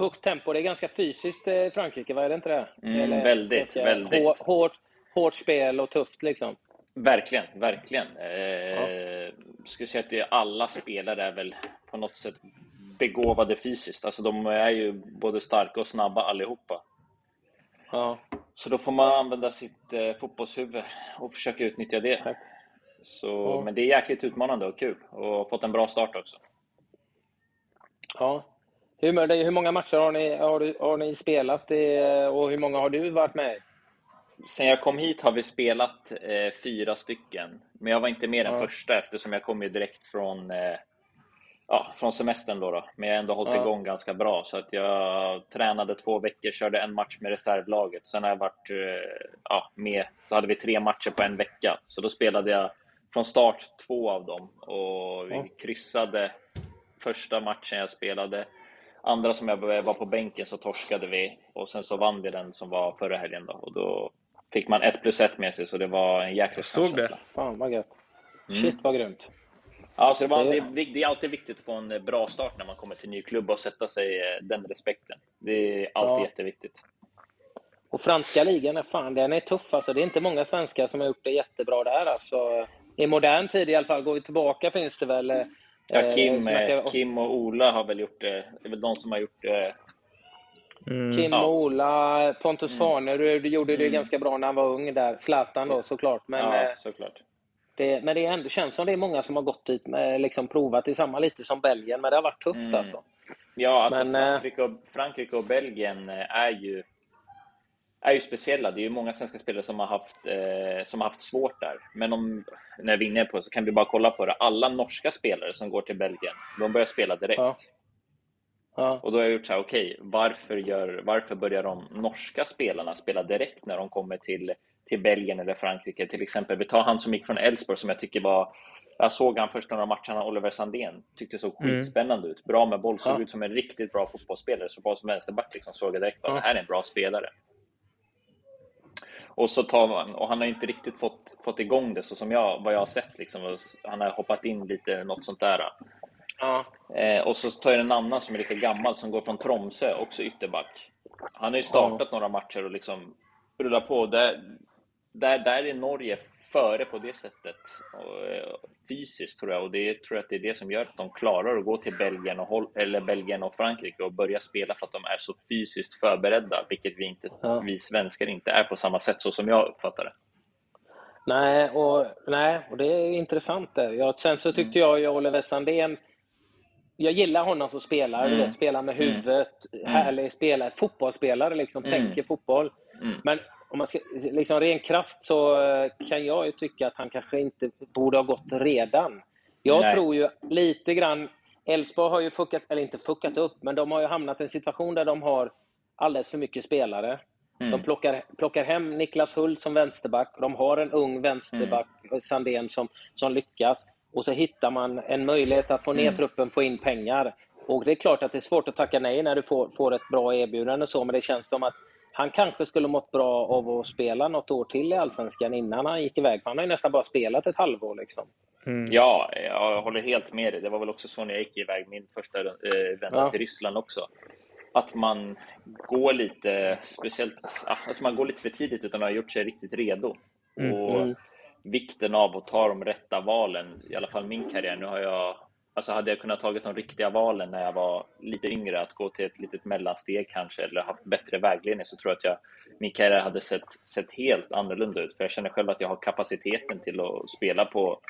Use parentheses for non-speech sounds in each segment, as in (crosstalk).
högt tempo. Det är ganska fysiskt i eh, Frankrike, vad är det inte det? Mm, Eller, väldigt, väldigt. Hårt, hårt, hårt spel och tufft liksom. Verkligen, verkligen. Eh, ja. Ska säga att det, alla spelare är väl på något sätt begåvade fysiskt. Alltså de är ju både starka och snabba allihopa. Ja. Så då får man använda sitt eh, fotbollshuvud och försöka utnyttja det. Så, ja. Men det är jäkligt utmanande och kul och fått en bra start också. Ja. Hur, hur många matcher har ni, har, har ni spelat i, och hur många har du varit med i? Sen jag kom hit har vi spelat eh, fyra stycken. Men jag var inte med den ja. första eftersom jag kom ju direkt från, eh, ja, från semestern. Då, då Men jag har ändå hållit ja. igång ganska bra. Så att jag tränade två veckor, körde en match med reservlaget. Sen har jag varit eh, ja, med, så hade vi tre matcher på en vecka. Så då spelade jag från start två av dem. Och vi ja. kryssade första matchen jag spelade. Andra som jag var på bänken så torskade vi och sen så vann vi den som var förra helgen då och då fick man ett plus ett med sig så det var en jäkla Såg det? Fan vad gött. Mm. Shit vad grymt. Ja, så det, var, det, det, är alltid viktigt att få en bra start när man kommer till en ny klubb och sätta sig eh, den respekten. Det är alltid ja. jätteviktigt. Och franska ligan, är fan, den är tuff alltså. Det är inte många svenskar som har gjort det jättebra där alltså. I modern tid i alla fall, går vi tillbaka finns det väl eh, Ja, Kim, eh, Kim och Ola har väl gjort det. Det är väl de som har gjort det. Mm. Kim och Ola, Pontus mm. Farnerud gjorde det mm. ganska bra när han var ung där. Zlatan då såklart. Men, ja, eh, såklart. Det, men det är ändå, känns som det är många som har gått dit med liksom provat i samma lite som Belgien, men det har varit tufft mm. alltså. Ja, alltså men, eh, Frankrike, och, Frankrike och Belgien är ju är ju speciella. Det är ju många svenska spelare som har haft, eh, som har haft svårt där. Men om, när vi är inne på så kan vi bara kolla på det. Alla norska spelare som går till Belgien, de börjar spela direkt. Ja. Ja. Och då har jag gjort så här, okej, okay, varför, varför börjar de norska spelarna spela direkt när de kommer till, till Belgien eller Frankrike? Till exempel, vi tar han som gick från Elfsborg som jag tycker var jag såg han första några matcherna, Oliver Sandén, tyckte såg mm. skitspännande ut. Bra med boll, såg ja. ut som en riktigt bra fotbollsspelare. Så bara som vänsterback liksom såg jag direkt att ja. det här är en bra spelare. Och så tar man, och han har inte riktigt fått, fått igång det så som jag, vad jag har sett liksom. Han har hoppat in lite, något sånt där. Ja. Eh, och så tar jag en annan som är lite gammal som går från Tromsö, också ytterback. Han har ju startat ja. några matcher och liksom rullar på. Där, där, där är Norge före på det sättet. Och, eh, fysiskt tror jag och det tror jag att det är det som gör att de klarar att gå till Belgien och, eller Belgien och Frankrike och börja spela för att de är så fysiskt förberedda, vilket vi, inte, ja. vi svenskar inte är på samma sätt så som jag uppfattar det. Nej, och, nej, och det är intressant. Där. Ja, sen så tyckte mm. jag ju Oliver Sandén jag gillar honom som spelare, mm. vet, spelar med mm. huvudet, mm. härlig spelare, fotbollsspelare, liksom, mm. tänker fotboll. Mm. Men om man ska, liksom rent krasst så eh, kan jag ju tycka att han kanske inte borde ha gått redan. Jag Nej. tror ju lite grann, Elfsborg har ju fuckat, eller inte fuckat upp, men de har ju hamnat i en situation där de har alldeles för mycket spelare. Mm. De plockar, plockar hem Niklas Hult som vänsterback, de har en ung vänsterback, mm. Sandén, som, som lyckas. Och så hittar man en möjlighet att få ner mm. truppen, få in pengar. Och det är klart att det är svårt att tacka nej när du får, får ett bra erbjudande och så, men det känns som att han kanske skulle mått bra av att spela något år till i Allsvenskan innan han gick iväg. För han har ju nästan bara spelat ett halvår. Liksom. Mm. Ja, jag håller helt med dig. Det var väl också så när jag gick iväg min första eh, vända ja. till Ryssland också. Att man går lite, speciellt, alltså man går lite för tidigt utan att ha gjort sig riktigt redo. Mm. Och mm. vikten av att ta de rätta valen, i alla fall min karriär. Nu har jag Alltså hade jag kunnat tagit de riktiga valen när jag var lite yngre, att gå till ett litet mellansteg kanske, eller haft bättre vägledning, så tror jag att jag, min karriär hade sett, sett helt annorlunda ut. För jag känner själv att jag har kapaciteten till att spela på,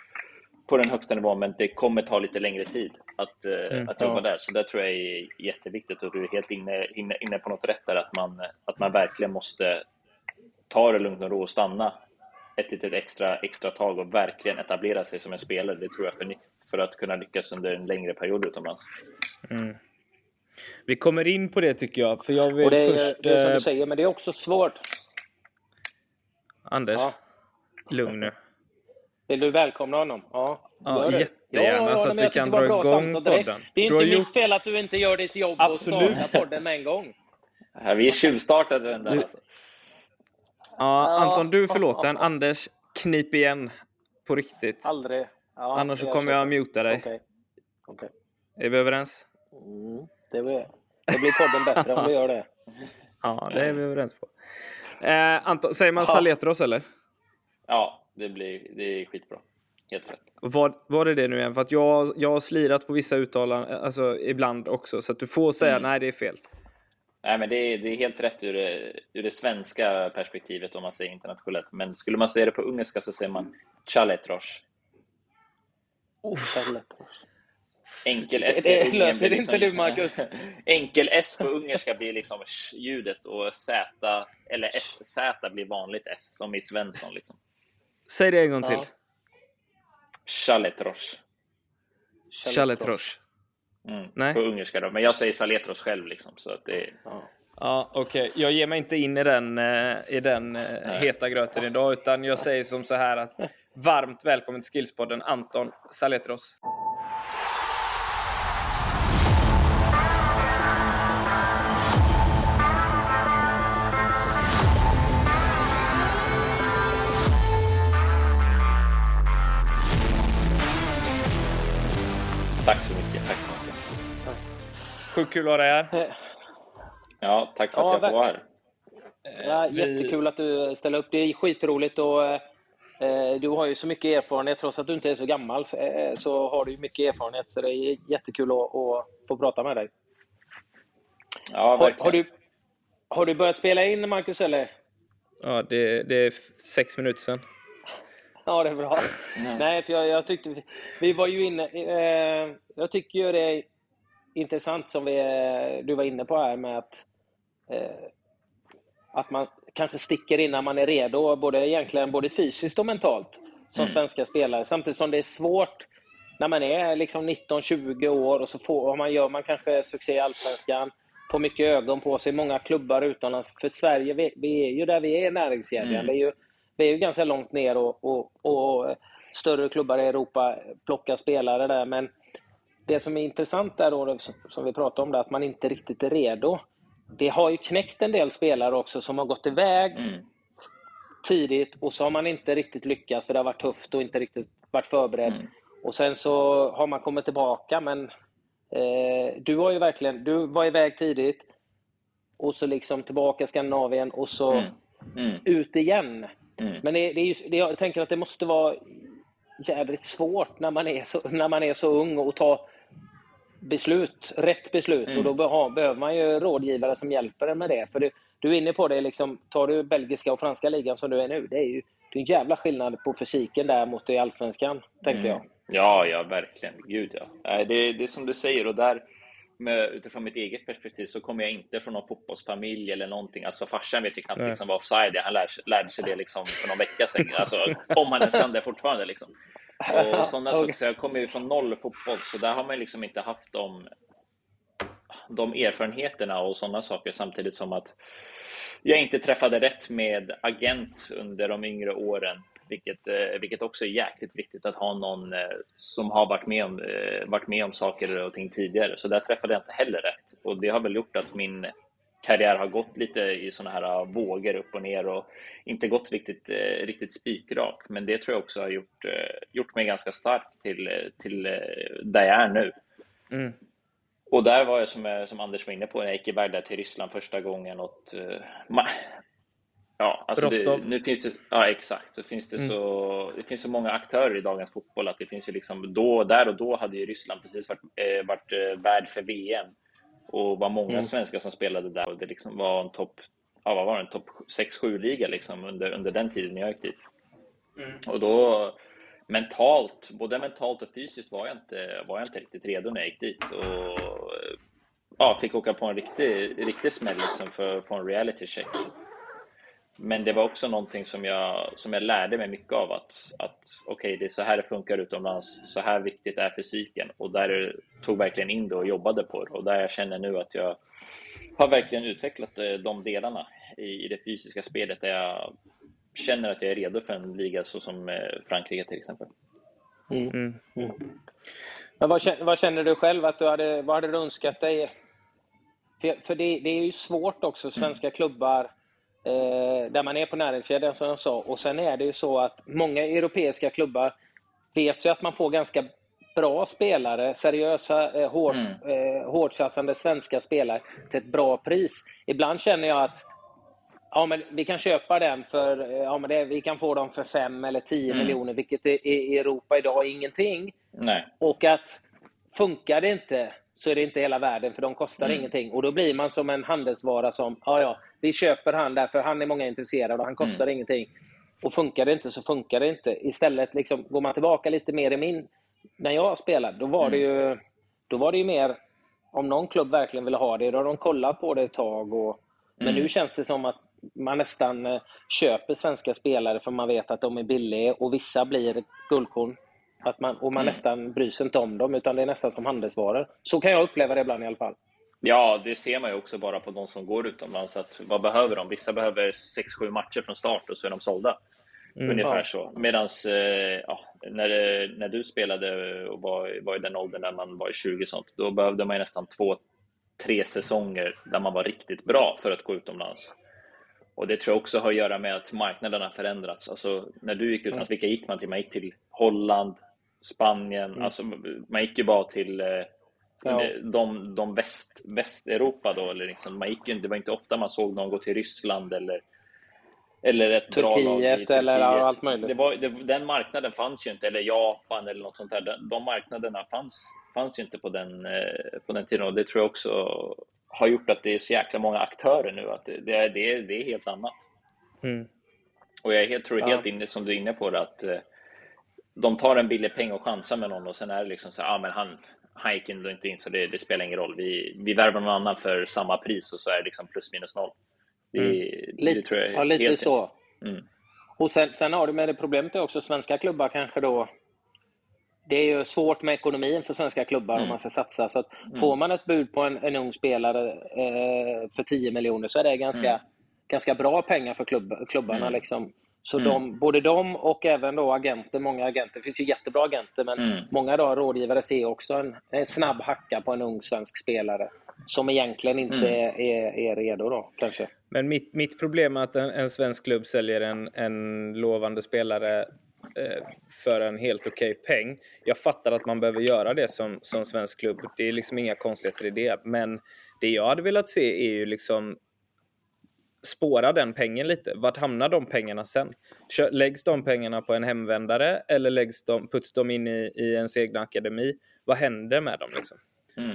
på den högsta nivån, men det kommer ta lite längre tid att, eh, mm, att jobba ja. där. Så det tror jag är jätteviktigt och du är helt inne, inne, inne på något rätt där, att man, att man verkligen måste ta det lugnt och ro och stanna ett litet extra, extra tag och verkligen etablera sig som en spelare. Det tror jag för, för att kunna lyckas under en längre period utomlands. Mm. Vi kommer in på det tycker jag, för jag vill och det är, först... Det är som du eh, säger, men det är också svårt. Anders, ja. lugn nu. Vill du välkomna honom? Ja, ja jättegärna, ja, så att vi kan dra igång podden. Det är inte mitt gjort... fel att du inte gör ditt jobb Absolut. och startar podden med en gång. Ja, vi är tjuvstartade den där. Du... Alltså. Ja, Anton, du är förlåten. Anders, knip igen. På riktigt. Aldrig. Ja, Annars så kommer jag att muta dig. Okej. Okay. okay. Är vi överens? Mm, det vi. Då blir podden bättre om vi gör det. (laughs) Ja, det är vi överens på. Eh, Anton, säger man ja. Saletros eller? Ja, det, blir, det är skitbra. Helt rätt. Var, var det det nu igen? För att jag, jag har slirat på vissa uttalanden, alltså ibland också, så att du får säga mm. nej, det är fel. Nej, men det är, det är helt rätt ur det, ur det svenska perspektivet om man säger internationellt. Men skulle man säga det på ungerska så säger man Chaletros. Enkel S det löser blir liksom, inte du, Marcus. (laughs) enkel S på ungerska blir liksom ljudet och Z, eller S, Z blir vanligt S, som i Svensson. Liksom. Säg det en gång till. Ja. Chaletros. Chaletros. Mm, Nej. På ungerska då. Men jag säger Saletros själv liksom. Så att det ja. Ja, okej. Okay. Jag ger mig inte in i den, eh, i den eh, heta gröten idag, utan jag säger som så här att varmt välkommen till Skillspodden Anton Saletros. Sjukt kul att ha dig här. Ja, tack för att ja, jag får vara här. Ja, jättekul att du ställer upp. Det är skitroligt och eh, du har ju så mycket erfarenhet. Trots att du inte är så gammal så, eh, så har du mycket erfarenhet. Så det är jättekul att, att få prata med dig. Ja, verkligen. Har, har, du, har du börjat spela in, Marcus, eller? Ja, det, det är sex minuter sedan. Ja, det är bra. (laughs) Nej, för jag, jag, tyckte... Vi var ju inne... Eh, jag tycker ju det intressant som vi, du var inne på här med att, eh, att man kanske sticker innan man är redo, både, egentligen både fysiskt och mentalt, som mm. svenska spelare. Samtidigt som det är svårt när man är liksom 19-20 år och så får, man gör man kanske succé i Allsvenskan, får mycket ögon på sig, många klubbar utomlands. För Sverige, vi, vi är ju där vi är näringskedjan. Mm. är vi är ju ganska långt ner och, och, och större klubbar i Europa plockar spelare där. Men det som är intressant där då, som vi pratade om, det, att man inte riktigt är redo. Det har ju knäckt en del spelare också som har gått iväg mm. tidigt och så har man inte riktigt lyckats för det har varit tufft och inte riktigt varit förberedd. Mm. Och sen så har man kommit tillbaka men eh, du har ju verkligen, du var iväg tidigt och så liksom tillbaka Skandinavien och så mm. mm. ut igen. Mm. Men det, det är just, det, jag tänker att det måste vara jävligt svårt när man är så, när man är så ung och ta beslut, rätt beslut. Mm. Och då behöver man ju rådgivare som hjälper en med det. För du, du är inne på det, liksom, tar du belgiska och franska ligan som du är nu, det är ju det är en jävla skillnad på fysiken där mot i allsvenskan, tänker mm. jag. Ja, ja, verkligen. Gud ja. Det, det är som du säger och där med, utifrån mitt eget perspektiv så kommer jag inte från någon fotbollsfamilj eller någonting. Alltså farsan vet ju knappt liksom vad offside är. Han lär, lärde sig det liksom för någon vecka sedan. Alltså, om han ens kan det fortfarande. Liksom. Och (laughs) sådana okay. saker. Så jag kommer ju från noll fotboll, så där har man liksom inte haft de, de erfarenheterna och sådana saker samtidigt som att jag inte träffade rätt med agent under de yngre åren vilket, eh, vilket också är jäkligt viktigt att ha någon eh, som har varit med, om, eh, varit med om saker och ting tidigare. Så där träffade jag inte heller rätt. Och det har väl gjort att min karriär har gått lite i sådana här vågor upp och ner och inte gått riktigt, riktigt spikrak. Men det tror jag också har gjort, gjort mig ganska stark till, till där jag är nu. Mm. Och där var jag som, som Anders var inne på, när jag gick iväg där till Ryssland första gången. Och, Ja, alltså det, nu finns det, ja exakt, så finns det, mm. så, det finns så många aktörer i dagens fotboll att det finns ju liksom då, där och då hade ju Ryssland precis varit, varit värd för VM och var många mm. svenskar som spelade där och det liksom var en topp, ja vad var det, en topp 6-7 liga liksom under, under den tiden jag gick dit. Mm. Och då mentalt, både mentalt och fysiskt var jag inte, var jag inte riktigt redo när jag gick dit och ja, fick åka på en riktig, riktig smäll liksom för få en reality check. Men det var också någonting som jag, som jag lärde mig mycket av att, att okej, okay, det är så här det funkar utomlands, så här viktigt är fysiken och där tog verkligen in det och jobbade på det och där jag känner nu att jag har verkligen utvecklat eh, de delarna i, i det fysiska spelet där jag känner att jag är redo för en liga så som eh, Frankrike till exempel. Mm. Mm. Mm. Men vad, vad, känner du själv att du hade, vad hade du önskat dig? För, för det, det, är ju svårt också, svenska mm. klubbar eh, där man är på näringskedjan som jag sa. Och sen är det ju så att många europeiska klubbar vet ju att man får ganska bra spelare, seriösa, eh, hård, mm. eh, hårdsatsande svenska spelare till ett bra pris. Ibland känner jag att ja, men vi kan köpa den för, ja, men det, vi kan få dem för 5 eller 10 mm. miljoner, vilket i, i Europa idag är ingenting. Nej. Och att funkar det inte så är det inte hela världen, för de kostar mm. ingenting. Och då blir man som en handelsvara som, ja ja, vi köper han därför han är många intresserade och han kostar mm. ingenting. Och funkar det inte så funkar det inte. Istället liksom, går man tillbaka lite mer i min... När jag spelade, då var, mm. det ju, då var det ju mer... Om någon klubb verkligen ville ha det, då har de kollat på det ett tag. Och, men mm. nu känns det som att man nästan eh, köper svenska spelare för man vet att de är billiga och vissa blir guldkorn. Att man, och man mm. nästan bryr sig inte om dem, utan det är nästan som handelsvaror. Så kan jag uppleva det ibland i alla fall. Ja, det ser man ju också bara på de som går utomlands. Att, vad behöver de? Vissa behöver 6-7 matcher från start och så är de sålda. Mm, Ungefär ja. så. Medan eh, ja, när, när du spelade och var, var i den åldern när man var i 20 sånt, då behövde man nästan två, tre säsonger där man var riktigt bra för att gå utomlands. Och det tror jag också har att göra med att marknaden har förändrats. Alltså, när du gick utomlands, vilka gick man till? Man gick till Holland, Spanien, mm. alltså, man gick ju bara till eh, ja. de, de väst, Västeuropa då. Eller liksom, man gick, det var inte ofta man såg någon gå till Ryssland eller eller ett Turkiet, bra lag i Turkiet. eller allt möjligt. Det var, det, den marknaden fanns ju inte, eller Japan eller något sånt där. De, de marknaderna fanns, fanns ju inte på den, eh, på den tiden och det tror jag också har gjort att det är så jäkla många aktörer nu. Att det, är, det, det är helt annat. Mm. Och jag helt, tror helt ja. inne, som du är inne på, det, att eh, de tar en billig peng och chansar med någon och sen är det liksom så ja ah, men han, han gick ändå inte in så det, det, spelar ingen roll. Vi, vi värvar någon annan för samma pris och så är det liksom plus minus noll. Det, mm. lite, det tror jag ja, lite så. Mm. Och sen, sen har du med det problemet är också svenska klubbar kanske då det är ju svårt med ekonomin för svenska klubbar mm. om man ska satsa. Så mm. Får man ett bud på en, en ung spelare eh, för 10 miljoner så är det ganska, mm. ganska bra pengar för klubb, klubbarna. Mm. Liksom. Så mm. de, både de och även då agenter, många agenter, det finns ju jättebra agenter, men mm. många då rådgivare ser också en, en, snabb hacka på en ung svensk spelare som egentligen inte mm. är, är redo då kanske. Men mitt, mitt problem är att en, en svensk klubb säljer en, en lovande spelare eh, för en helt okej okay peng. Jag fattar att man behöver göra det som, som svensk klubb. Det är liksom inga konstigheter i det. Men det jag hade velat se är ju liksom spåra den pengen lite. Vart hamnar de pengarna sen? Läggs de pengarna på en hemvändare eller läggs de, puts de in i, i ens egna akademi? Vad händer med dem? Liksom? Mm.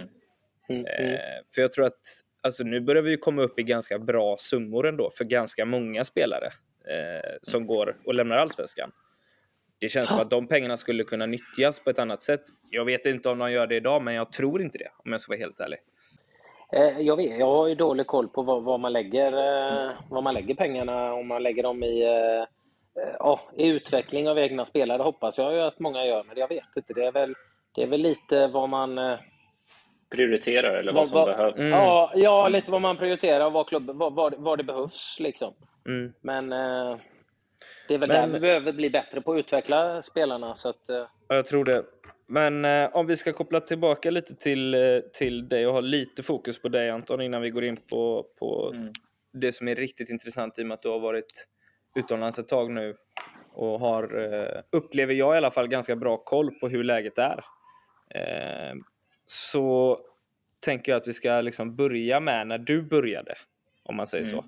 Mm, mm. Eh, för jag tror att alltså, nu börjar vi komma upp i ganska bra summor ändå för ganska många spelare eh, som går och lämnar allsvenskan. Det känns som att de pengarna skulle kunna nyttjas på ett annat sätt. Jag vet inte om de gör det idag, men jag tror inte det om jag ska vara helt ärlig. Eh, jag, vet, jag har ju dålig koll på vad, vad man lägger, eh, vad man lägger pengarna, om man lägger dem i, ja, i utveckling av egna spelare, hoppas jag ju att många gör, men jag vet inte. Det är väl, det är väl lite vad man prioriterar eller vad, vad som vad, behövs. Mm. Ja, ja, lite vad man prioriterar och vad, klubb, vad, vad, vad det behövs. Liksom. Mm. Men eh, det är väl Men, där vi behöver bli bättre på att utveckla spelarna. Så att, eh. Jag tror det. Men eh, om vi ska koppla tillbaka lite till, eh, till dig och ha lite fokus på dig Anton innan vi går in på, på mm. det som är riktigt intressant i och med att du har varit utomlands ett tag nu och har, eh, upplever jag i alla fall, ganska bra koll på hur läget är. Eh, så tänker jag att vi ska liksom börja med när du började, om man säger mm. så.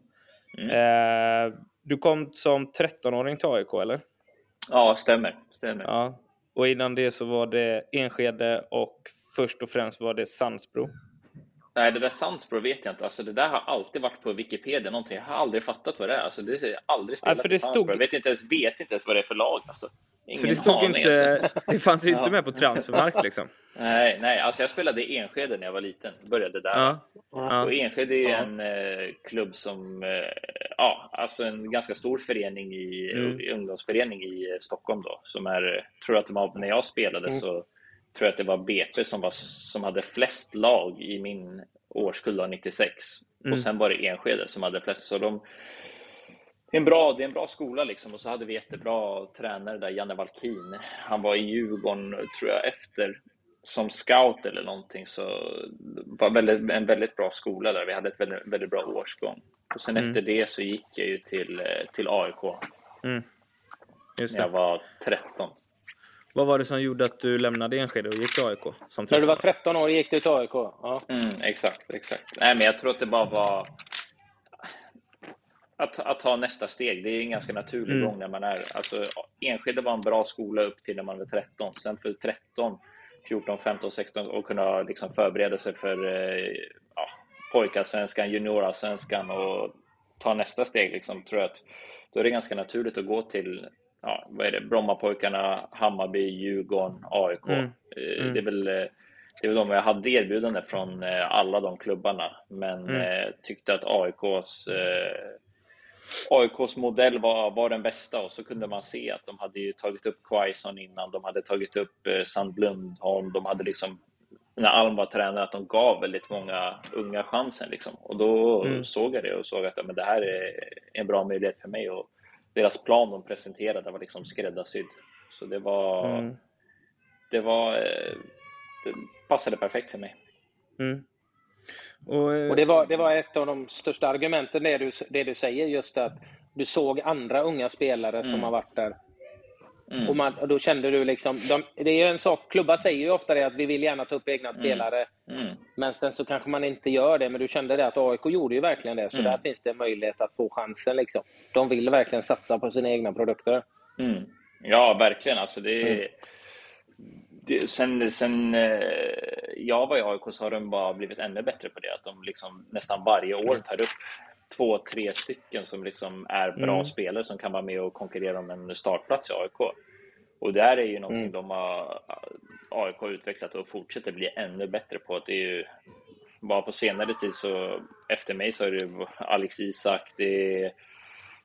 Mm. Eh, du kom som 13-åring till AIK, eller? Ja, stämmer. stämmer. Ja. Och innan det så var det Enskede och först och främst var det Sandsbro. Nej, det där Sandsbro vet jag inte. Alltså, det där har alltid varit på Wikipedia. Någonting. Jag har aldrig fattat vad det är. Alltså, det är aldrig spelat ja, för det stod... Jag vet inte, ens, vet inte ens vad det är för lag. Alltså. Ingen för det stod aning, inte... Alltså. (laughs) Det fanns ju inte med på transfermark liksom. (laughs) Nej, nej, alltså jag spelade i Enskede när jag var liten. Började där. Ja. Och Enskede är en eh, klubb som, eh, ja, alltså en ganska stor förening i, mm. ungdomsförening i eh, Stockholm då. Som är, tror att det var när jag spelade mm. så tror jag att det var BP som, var, som hade flest lag i min årskull 96. Mm. Och sen var det Enskede som hade flest. Så de, det är en bra, det är en bra skola liksom. Och så hade vi jättebra tränare där, Janne Valkin. Han var i Djurgården, tror jag, efter som scout eller någonting. Så var väldigt, en väldigt bra skola där. Vi hade ett väldigt, väldigt bra årsgång. Och sen mm. efter det så gick jag ju till, till AIK. Mm. Just. När jag var 13. Vad var det som gjorde att du lämnade Enskede och gick till AIK? När du var 13 år gick du till AIK? Ja. Mm, exakt, exakt. Nej, men jag tror att det bara var att, att ta nästa steg. Det är en ganska naturlig mm. gång när man är... Alltså, Enskede var en bra skola upp till när man var 13. Sen för 13, 14, 15, 16 och kunna liksom förbereda sig för eh, ja, pojkarsvenskan, juniorallsvenskan och ta nästa steg. Liksom, tror jag att då är det ganska naturligt att gå till ja, vad är det, Brommapojkarna, Hammarby, Djurgården, AIK. Mm. Eh, mm. Det är väl eh, det var de jag hade erbjudande från eh, alla de klubbarna, men mm. tyckte att AIKs AIKs modell var, var den bästa och så kunde man se att de hade tagit upp Quaison innan, de hade tagit upp eh, Sandblundholm, de hade liksom när Alm var tränare att de gav väldigt många unga chansen liksom. och då mm. såg jag det och såg att men det här är en bra möjlighet för mig och deras plan de presenterade var liksom skräddarsydd. Så det var, mm. det var, eh, det passade perfekt för mig. Mm. Och, eh, och, det, var, det var ett av de största argumenten, det du, det du säger, just att du såg andra unga spelare mm. som har varit där. Mm. Och, man, och, då kände du liksom, de, det är en sak, klubbar säger ju ofta det att vi vill gärna ta upp egna mm. spelare, mm. men sen så kanske man inte gör det. Men du kände det att AIK gjorde ju verkligen det, så mm. där finns det möjlighet att få chansen. Liksom. De vill verkligen satsa på sina egna produkter. Mm. Ja, verkligen. Alltså det, det, sen, sen eh, jag var i AIK så har de bara blivit ännu bättre på det. Att de liksom nästan varje år tar upp två, tre stycken som liksom är bra mm. spelare som kan vara med och konkurrera om en startplats i AIK. Och det här är ju någonting mm. de har AIK har utvecklat och fortsätter bli ännu bättre på. Det är ju bara på senare tid så efter mig så är det Alex Isak, det är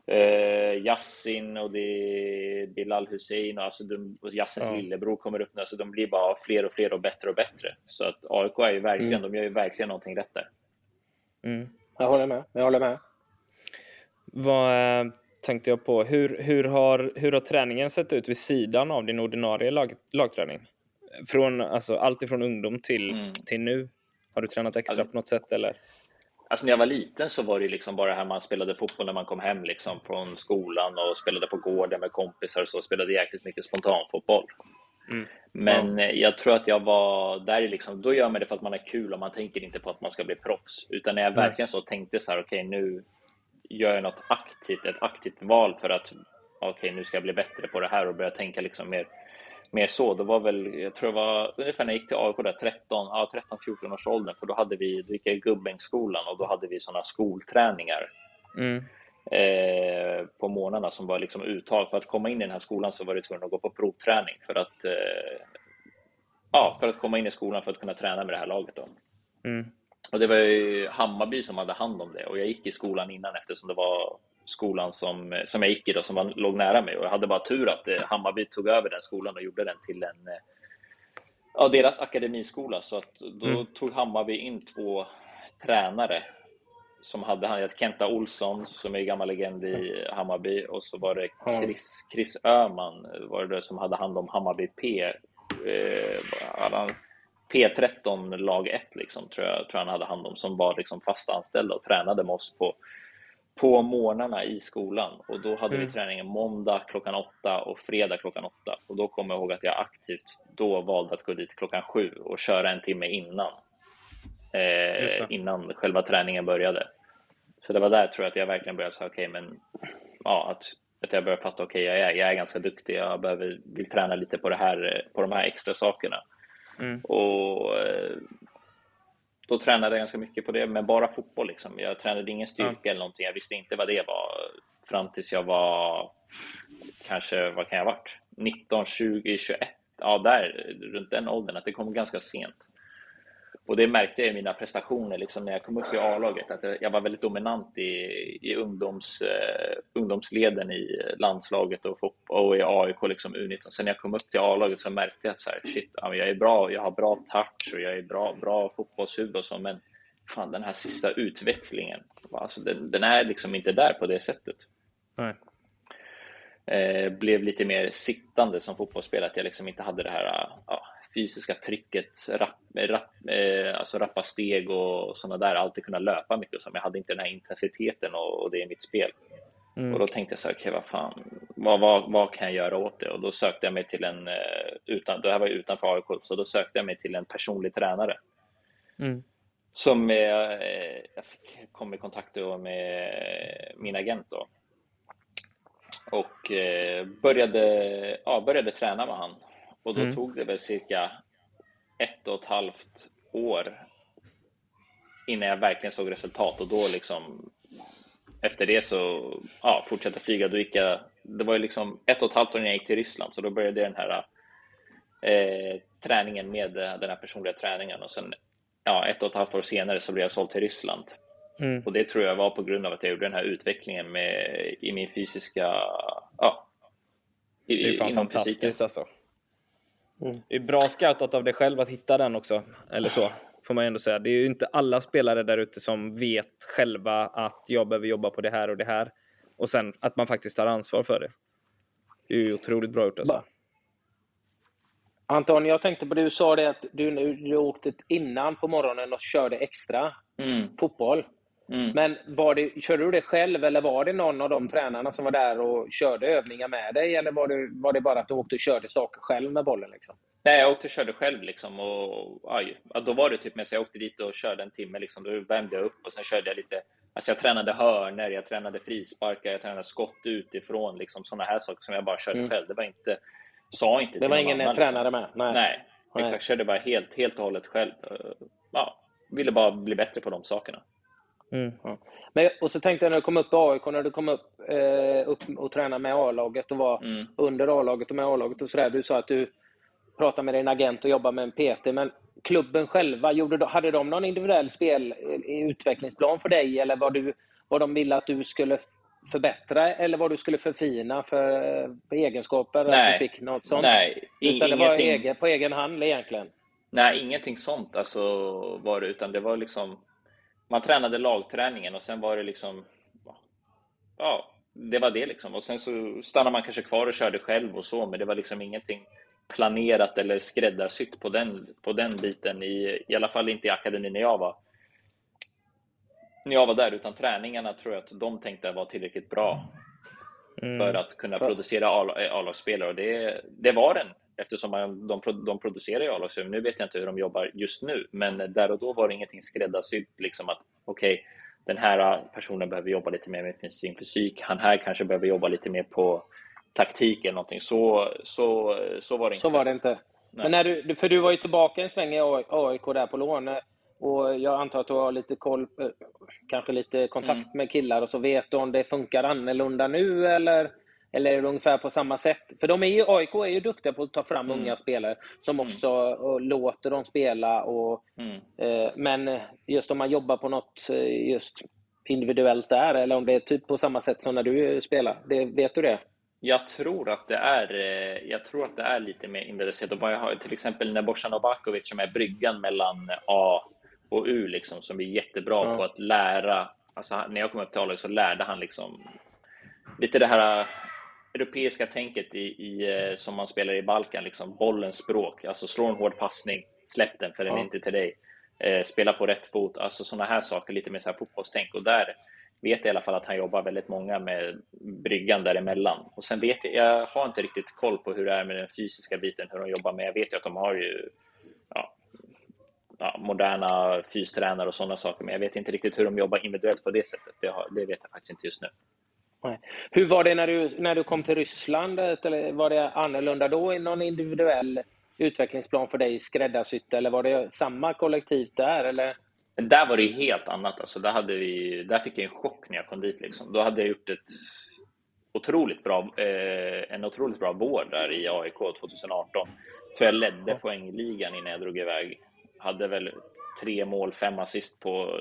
eh, Yassin och det är Bilal Hussein och alltså de, och Yassins ja. lillebror kommer upp nu. Alltså de blir bara fler och fler och bättre och bättre. Så att AIK är ju verkligen, mm. de gör ju verkligen någonting rätt där. Mm. Jag håller med. Jag håller med. Vad äh, tänkte jag på? Hur, hur, har, hur har träningen sett ut vid sidan av din ordinarie lag, lagträning? Från, alltså, allt ifrån ungdom till, mm. till nu. Har du tränat extra alltså, på något sätt eller? Alltså när jag var liten så var det liksom bara här man spelade fotboll när man kom hem liksom från skolan och spelade på gården med kompisar och så spelade jäkligt mycket spontanfotboll. Mm. Men ja. jag tror att jag var där liksom, då gör man det för att man är kul och man tänker inte på att man ska bli proffs. Utan när jag Nej. verkligen så tänkte så här, okej okay, nu gör jag något aktivt, ett aktivt val för att okej okay, nu ska jag bli bättre på det här och börja tänka liksom mer mer så. Det var väl, jag tror det var ungefär när jag gick till AIK där 13, ja, 13-14 års åldern, för då hade vi, då gick jag i Gubbängsskolan och då hade vi sådana skolträningar. Mm. Eh, på morgnarna som var liksom uttag. För att komma in i den här skolan så var du tvungen att gå på provträning för att, eh, ja, för att komma in i skolan för att kunna träna med det här laget. Då. Mm. Och det var ju Hammarby som hade hand om det och jag gick i skolan innan eftersom det var skolan som, som jag gick i då, som var, låg nära mig och jag hade bara tur att eh, Hammarby tog över den skolan och gjorde den till en eh, ja, deras akademiskola så att då mm. tog Hammarby in två tränare som hade han Kenta Olsson som är gammal legend i Hammarby. Och så var det Chris, Chris Öhman var det som hade hand om Hammarby P eh, P13 lag 1 liksom, tror jag, tror jag han hade hand om som var liksom fast anställda och tränade med oss på på morgnarna i skolan. Och då hade mm. vi träningen måndag klockan åtta och fredag klockan åtta. Och då kommer jag ihåg att jag aktivt då valde att gå dit klockan sju och köra en timme innan eh, innan själva träningen började. Så det var där tror jag att jag verkligen började säga okej, okay, men ja, att, att jag började fatta okej, okay, jag, är, jag är ganska duktig, jag behöver, vill träna lite på det här, på de här extra sakerna. Mm. Och eh, då tränade jag ganska mycket på det, men bara fotboll. Liksom. Jag tränade ingen styrka ja. eller någonting. Jag visste inte vad det var fram tills jag var kanske, vad kan jag ha varit? 19, 20, 21. Ja, där runt den åldern, att det kom ganska sent. Och det märkte jag i mina prestationer liksom, när jag kom upp i A-laget, att jag var väldigt dominant i, i ungdoms, uh, ungdomsleden i landslaget och, och i AIK, liksom U19. Sen när jag kom upp till A-laget så märkte jag att så här, shit, jag är bra, jag har bra touch och jag är bra, bra fotbollshuvud och så, men fan, den här sista utvecklingen, alltså, den, den är liksom inte där på det sättet. Nej. Eh, blev lite mer sittande som fotbollsspelare, att jag liksom inte hade det här ja, fysiska trycket, rapp, rapp, eh, alltså rappa steg och sådana där, alltid kunna löpa mycket som jag hade inte den här intensiteten och, och det i mitt spel. Mm. Och då tänkte jag så här, okay, vad fan, vad, vad, vad kan jag göra åt det? Och då sökte jag mig till en, eh, utan, det här var utanför AIK, så då sökte jag mig till en personlig tränare. Mm. Som eh, jag fick, kom i kontakt med min agent då. Och eh, började, ja, började träna med han. Och då mm. tog det väl cirka ett och ett halvt år innan jag verkligen såg resultat och då liksom efter det så ja, fortsatte flyga. Då gick jag, det var ju liksom ett och ett halvt år innan jag gick till Ryssland så då började den här eh, träningen med den här personliga träningen och sen ja, ett och ett halvt år senare så blev jag såld till Ryssland. Mm. Och det tror jag var på grund av att jag gjorde den här utvecklingen med, i min fysiska... Ja, i, det är fan fantastiskt fysiken. alltså. Mm. Det är bra scoutat av dig själv att hitta den också, eller så, får man ändå säga. Det är ju inte alla spelare där ute som vet själva att jag behöver jobba på det här och det här. Och sen att man faktiskt tar ansvar för det. Det är ju otroligt bra gjort alltså. Anton, jag tänkte på det du sa det att du, du åkte innan på morgonen och körde extra mm. fotboll. Mm. Men var det, körde du det själv eller var det någon av de tränarna som var där och körde övningar med dig? Eller var det, var det bara att du åkte och körde saker själv med bollen? Liksom? Nej, jag åkte och körde själv. Liksom, och, aj, då var det typ med så jag åkte dit och körde en timme. Liksom, då värmde jag upp och sen körde jag lite Alltså jag tränade hörner, jag tränade frisparkar, jag tränade skott utifrån, liksom sådana här saker som jag bara körde mm. själv. Det var inte, sa inte Det var ingen annan, tränare liksom. med? Nej. Nej, Nej. exakt. Körde bara helt, helt och hållet själv. Ja, ville bara bli bättre på de sakerna. Mm. Ja. Men, och så tänkte jag när du kom upp i AIK, när du kom upp, eh, upp och tränade med A-laget och var mm. under A-laget och med A-laget och sådär. Du sa att du pratade med din agent och jobbade med en PT, men klubben själva, gjorde, hade de någon individuell spel, eh, utvecklingsplan för dig eller vad, du, vad de ville att du skulle förbättra eller vad du skulle förfina för, för egenskaper? Nej. Att du fick något sånt? Nej, Utan det var egen, på egen hand egentligen? Nej, ingenting sånt alltså var det, utan det var liksom man tränade lagträningen och sen var det liksom ja, det var det liksom. Och sen så stannade man kanske kvar och körde själv och så, men det var liksom ingenting planerat eller skräddarsytt på den, på den biten, i, i alla fall inte i akademin när jag var när jag var där, utan träningarna tror jag att de tänkte var tillräckligt bra mm. för att kunna för... producera A-lagsspelare och det, det var den eftersom man, de, de producerar ju A-lagsspelare. Nu vet jag inte hur de jobbar just nu, men där och då var det ingenting skräddarsytt liksom att okej, okay, den här personen behöver jobba lite mer med sin fysik. Han här kanske behöver jobba lite mer på taktik eller någonting. Så, så, så var det inte. Så var det inte. Men när du, för du var ju tillbaka en sväng i AIK där på lån. Och jag antar att du har lite koll, eh, kanske lite kontakt mm. med killar och så vet du om det funkar annorlunda nu eller, eller ungefär på samma sätt? För de är ju, AIK är ju duktiga på att ta fram mm. unga spelare som mm. också mm. låter dem spela. Och, mm. eh, men just om man jobbar på något eh, just individuellt där eller om det är typ på samma sätt som när du spelar. Det, vet du det? Jag tror att det är, eh, jag tror att det är lite mer individualiserat. Jag har till exempel Nebojsa Novakovic som är bryggan mellan A och U liksom, som är jättebra ja. på att lära. Alltså, när jag kom upp till A-laget så lärde han liksom lite det här europeiska tänket i, i, äh, som man spelar i Balkan, liksom bollens språk. Alltså slå en hård passning, släpp den för den ja. är inte till dig. Eh, spela på rätt fot, alltså sådana här saker, lite mer så här fotbollstänk. Och där vet jag i alla fall att han jobbar väldigt många med bryggan däremellan. Och sen vet jag, jag har inte riktigt koll på hur det är med den fysiska biten, hur de jobbar med. Jag vet ju att de har ju ja, ja, moderna fystränare och sådana saker, men jag vet inte riktigt hur de jobbar individuellt på det sättet. Det, har, det vet jag faktiskt inte just nu. Nej. Hur var det när du, när du kom till Ryssland? Eller var det annorlunda då? Någon individuell utvecklingsplan för dig skräddarsytt eller var det samma kollektivt där? Eller? Där var det helt annat. Alltså, där, hade vi, där fick jag en chock när jag kom dit. Liksom. Då hade jag gjort ett otroligt bra, eh, en otroligt bra vår där i AIK 2018. Så jag ledde poängligan innan jag drog iväg hade väl tre mål, fem assist på...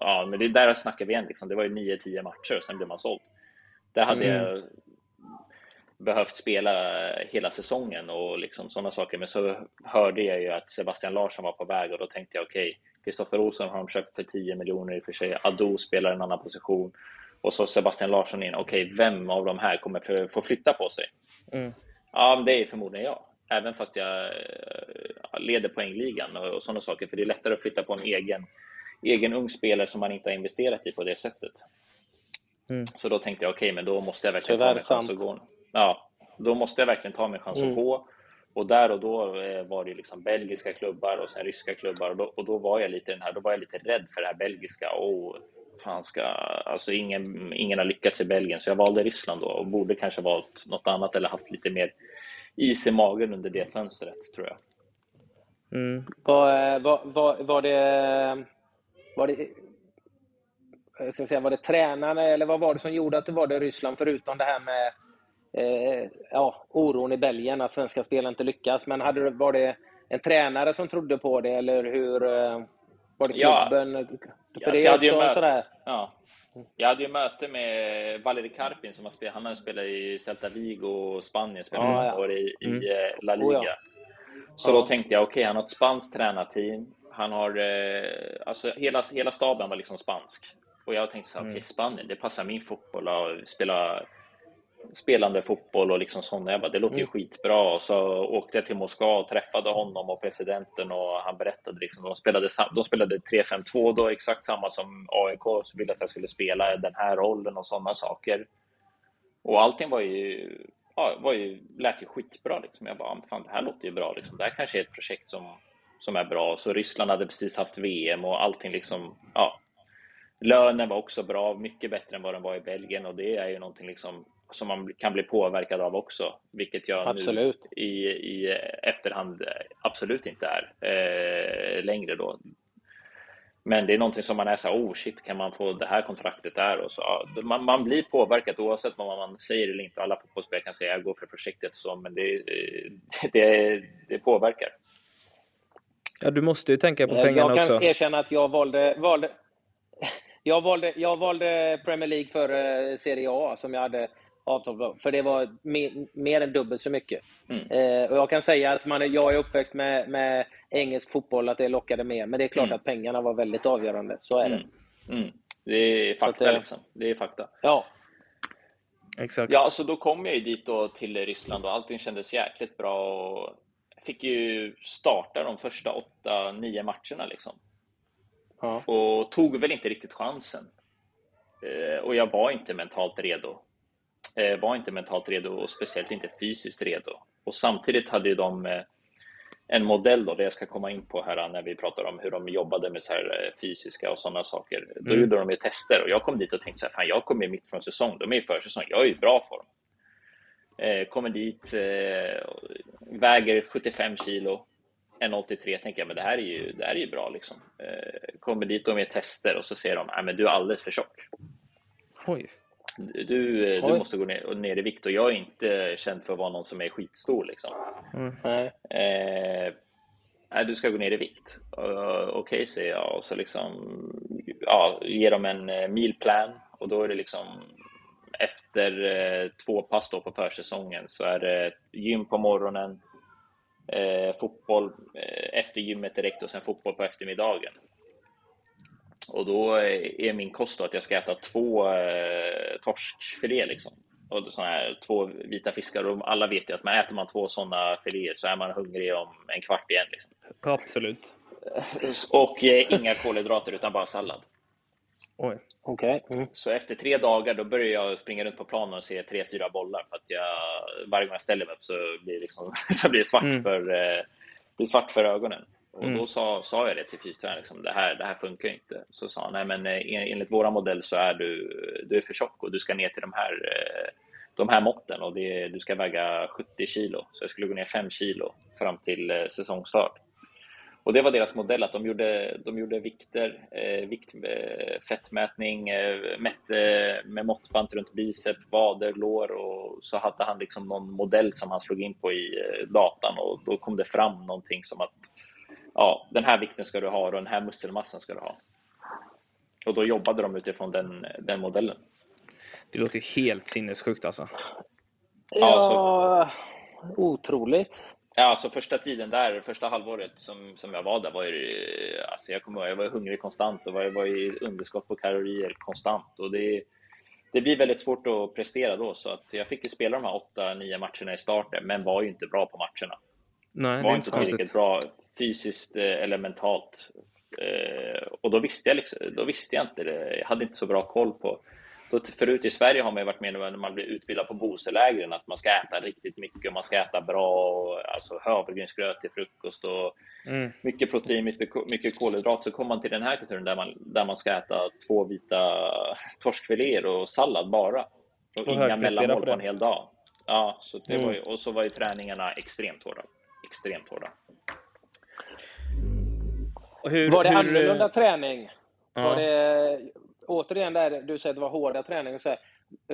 Ja, men det är där snackar vi igen. Liksom. Det var ju nio, tio matcher och sen blev man såld. Där hade mm. jag behövt spela hela säsongen och liksom sådana saker. Men så hörde jag ju att Sebastian Larsson var på väg och då tänkte jag okej, okay, Kristoffer Olsson har de köpt för 10 miljoner i och för sig. Ado spelar en annan position och så Sebastian Larsson in. Okej, okay, vem av de här kommer få flytta på sig? Mm. Ja, det är förmodligen jag även fast jag eh, leder poängligan och sådana saker. För det är lättare att flytta på en egen, egen ung spelare som man inte har investerat i på det sättet. Mm. Så då tänkte jag, okej, okay, men då måste jag verkligen ta mig chans och gå. ja, då måste jag verkligen ta min chans mm. att gå. Och där och då eh, var det liksom belgiska klubbar och sen ryska klubbar och då, och då var jag lite den här, då var jag lite rädd för det här belgiska. Och fan ska, alltså ingen, ingen har lyckats i Belgien så jag valde Ryssland då och borde kanske valt något annat eller haft lite mer is i magen under det fönstret tror jag. Mm. Var, var, var, var det, var det jag ska säga, var det tränarna eller vad var det som gjorde att du valde Ryssland förutom det här med eh, ja, oron i Belgien att svenska spelare inte lyckas? Men hade, var det en tränare som trodde på det eller hur? Eh, var det klubben? Ja. För det är också möte, sådär... ja. Jag hade ju möte med Valeri Karpin som har spelat, han har spelat i Celta Vigo och Spanien, spelat ja, ja. år i, mm. i eh, La Liga. Oh, ja. Så då tänkte jag, okej, okay, han har ett spanskt tränarteam. Han har, eh, alltså hela, hela staben var liksom spansk. Och jag tänkte så här, mm. okej, Spanien, det passar min fotboll att spela spelande fotboll och liksom sådana. Jag bara, det låter ju mm. skitbra. Och så åkte jag till Moskva och träffade honom och presidenten och han berättade liksom, de spelade, de spelade 3-5-2 då, exakt samma som AIK, så ville att jag skulle spela den här rollen och sådana saker. Och allting var ju, ja, var ju, lät ju skitbra liksom. Jag bara, fan det här låter ju bra liksom. Det här kanske är ett projekt som, som är bra. Så Ryssland hade precis haft VM och allting liksom, ja. Lönen var också bra, mycket bättre än vad den var i Belgien och det är ju någonting liksom som man kan bli påverkad av också, vilket jag absolut. nu i, i efterhand absolut inte är eh, längre då. Men det är någonting som man är så här, oh shit, kan man få det här kontraktet där? Och så, man, man blir påverkad oavsett vad man säger eller inte. Alla fotbollsspelare kan säga jag går för projektet så, men det, (laughs) det, det påverkar. Ja, du måste ju tänka på pengarna också. Jag kan erkänna att jag valde, valde, jag valde, jag valde Premier League för Serie A som jag hade avtal för det var mer, mer än dubbelt så mycket. Mm. Eh, och jag kan säga att man, jag är uppväxt med, med engelsk fotboll, att det lockade mer. Men det är klart mm. att pengarna var väldigt avgörande. Så är det. Mm. mm. Det är fakta att, liksom. Det är fakta. Ja. Exakt. Ja, så då kom jag ju dit då till Ryssland och allting kändes jäkligt bra. Och fick ju starta de första åtta, nio matcherna liksom. Ja. Och tog väl inte riktigt chansen. Eh, och jag var inte mentalt redo eh, var inte mentalt redo och speciellt inte fysiskt redo. Och samtidigt hade ju de eh, en modell då, det jag ska komma in på här när vi pratar om hur de jobbade med så här fysiska och sådana saker. Då mm. gjorde de ju tester och jag kom dit och tänkte så här, fan jag kommer mitt från säsong, de är i försäsong, jag är i bra form. Eh, kommer dit, eh, väger 75 kilo, 1,83 tänker jag, men det här är ju, det här är ju bra liksom. Eh, kommer dit och med tester och så säger de, nej men du är alldeles för tjock. Oj. Du, du måste gå ner, ner, i vikt och jag är inte känd för att vara någon som är skitstor. Liksom. Mm. Eh, nej, du ska gå ner i vikt. Uh, Okej, okay, säger jag. Och så liksom, ja, ger dem en mealplan och då är det liksom efter uh, två pass då på försäsongen så är det gym på morgonen, eh, fotboll efter gymmet direkt och sen fotboll på eftermiddagen. Och då är min kost att jag ska äta två eh, torskfilé liksom. Och såna här två vita fiskar. Och alla vet ju att man äter man två sådana filéer så är man hungrig om en kvart igen. Liksom. Absolut. (laughs) Och eh, inga kolhydrater utan bara sallad. Oj. Okay. Mm. Så efter tre dagar då börjar jag springa runt på planen och se tre, fyra bollar för att jag varje gång jag ställer mig upp så blir, liksom, (laughs) så blir det svart, mm. för, eh, blir svart för ögonen. Och mm. då sa, sa jag det till fystränaren, liksom, det, här, det här funkar inte. Så sa han, nej men eh, enligt våra modell så är du, du är för tjock och du ska ner till de här, eh, de här måtten och det, du ska väga 70 kilo. Så jag skulle gå ner 5 kilo fram till eh, säsongstart. Och det var deras modell, att de gjorde, de gjorde vikter, eh, vikt, eh, fettmätning, eh, mätte med måttband runt bicep, vader, lår och så hade han liksom någon modell som han slog in på i eh, datan och då kom det fram någonting som att ja, den här vikten ska du ha och den här muskelmassan ska du ha. Och då jobbade de utifrån den, den modellen. Det låter helt sinnessjukt alltså. Ja, så, otroligt. Ja, alltså första tiden där, första halvåret som, som jag var där var ju, alltså jag kommer jag var hungrig konstant och var, var i underskott på kalorier konstant och det, det blir väldigt svårt att prestera då så att jag fick ju spela de här åtta, nio matcherna i starten men var ju inte bra på matcherna. Nej, var inte tillräckligt bra fysiskt eh, eller mentalt. Eh, och då visste jag, liksom, då visste jag inte det. Jag hade inte så bra koll på. Då, förut i Sverige har man ju varit med när man blir utbildad på Boselägren att man ska äta riktigt mycket och man ska äta bra, och, alltså havregrynsgröt till frukost och mm. mycket protein, mycket, mycket kolhydrat. Så kommer man till den här kulturen där man, där man ska äta två vita torskfiléer och sallad bara. Och, och inga mellanmål på, på en hel dag. Ja, så det mm. var ju, och så var ju träningarna extremt hårda. Extremt hårda. Hur, var det hur... annorlunda träning? Ja. Var det, återigen där du säger att det var hårda träningar. Så här,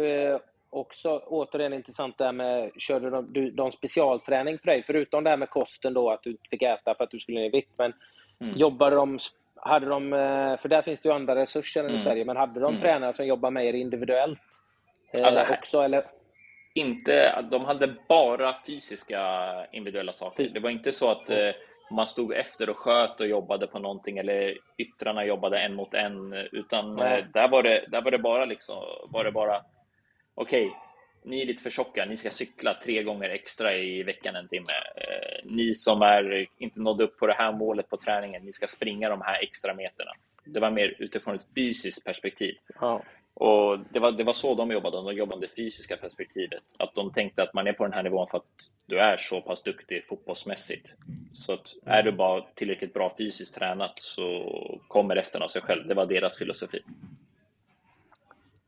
eh, också återigen intressant där med, körde de, du, de specialträning för dig? Förutom det här med kosten då, att du inte fick äta för att du skulle ner i vikt. Men mm. jobbade de, hade de, eh, för där finns det ju andra resurser än mm. i Sverige, men hade de mm. tränare som jobbar mer individuellt eh, alltså, också? Eller? Inte, de hade bara fysiska individuella saker. Det var inte så att eh, man stod efter och sköt och jobbade på någonting eller yttrarna jobbade en mot en, utan eh, där var det, där var det bara liksom, var det bara okej, okay, ni är lite för tjocka, ni ska cykla tre gånger extra i veckan en timme. Eh, ni som är, inte nådde upp på det här målet på träningen, ni ska springa de här extra meterna. Det var mer utifrån ett fysiskt perspektiv. Ja. Och det var, det var så de jobbade, de jobbade det fysiska perspektivet. Att de tänkte att man är på den här nivån för att du är så pass duktig fotbollsmässigt. Så att är du bara tillräckligt bra fysiskt tränat så kommer resten av sig själv. Det var deras filosofi.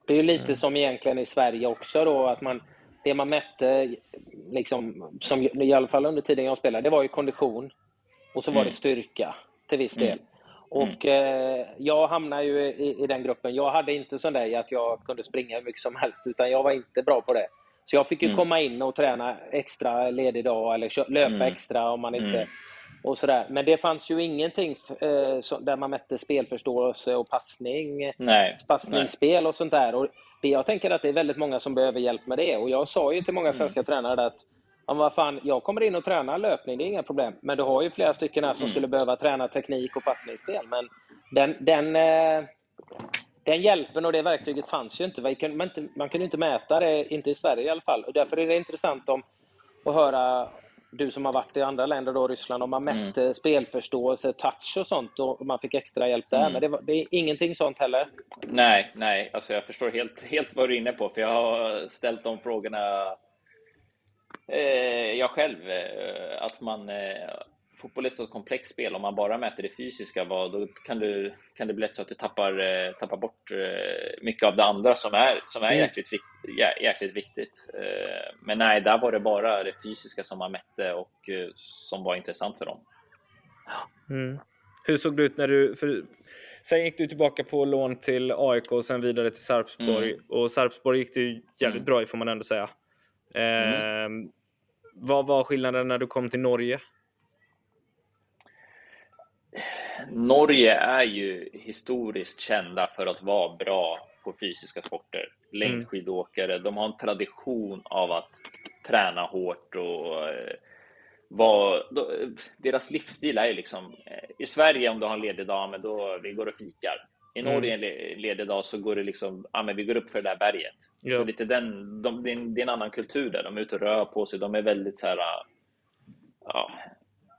Det är lite mm. som egentligen i Sverige också då, att man, det man mätte, liksom, som, i alla fall under tiden jag spelade, det var ju kondition och så var mm. det styrka till viss del. Mm. Och mm. eh, jag hamnade ju i, i, den gruppen. Jag hade inte som dig att jag kunde springa hur mycket som helst, utan jag var inte bra på det. Så jag fick ju mm. komma in och träna extra ledig dag eller löpa mm. extra om man inte... Mm. Och sådär. Men det fanns ju ingenting eh, så, där man mätte spelförståelse och passning, Nej. passningsspel och sånt där. Och det, jag tänker att det är väldigt många som behöver hjälp med det. Och jag sa ju till många mm. svenska tränare att Ja, vad fan, jag kommer in och tränar löpning, det är inga problem. Men du har ju flera stycken här som mm. skulle behöva träna teknik och passningsspel. Men den, den, eh, den hjälpen och det verktyget fanns ju inte. Man kunde, inte. man kunde inte mäta det, inte i Sverige i alla fall. Och därför är det intressant om, att höra du som har varit i andra länder, då, Ryssland, om man mm. mätte mm. spelförståelse, touch och sånt och man fick extra hjälp där. Mm. Men det, var, det, är ingenting sånt heller? Nej, nej. Alltså jag förstår helt, helt vad du är inne på, för jag har ställt de frågorna jag själv, eh, att man eh, fotboll är ett så komplext spel. Om man bara mäter det fysiska, vad, då kan, du, kan det bli lätt så att du tappar, eh, tappar bort eh, mycket av det andra som är, som är mm. jäkligt, vikt, jä, jäkligt viktigt. Eh, men nej, där var det bara det fysiska som man mätte och eh, som var intressant för dem. Mm. Hur såg det ut när du... För, sen gick du tillbaka på lån till AIK och sen vidare till Sarpsborg. Mm. Och Sarpsborg gick det ju jävligt mm. bra i får man ändå säga. Mm. Eh, vad var skillnaden när du kom till Norge? Norge är ju historiskt kända för att vara bra på fysiska sporter. Längdskidåkare, de har en tradition av att träna hårt och eh, vad, då, deras livsstil är ju liksom, eh, i Sverige om du har en ledig dag, men då vi går och fikar. I Norge mm. en ledig dag så går det liksom, ja men vi går upp för det där berget. Ja. Så lite den, de, det, är en, det är en annan kultur där, de är ute och rör på sig, de är väldigt så här, ja,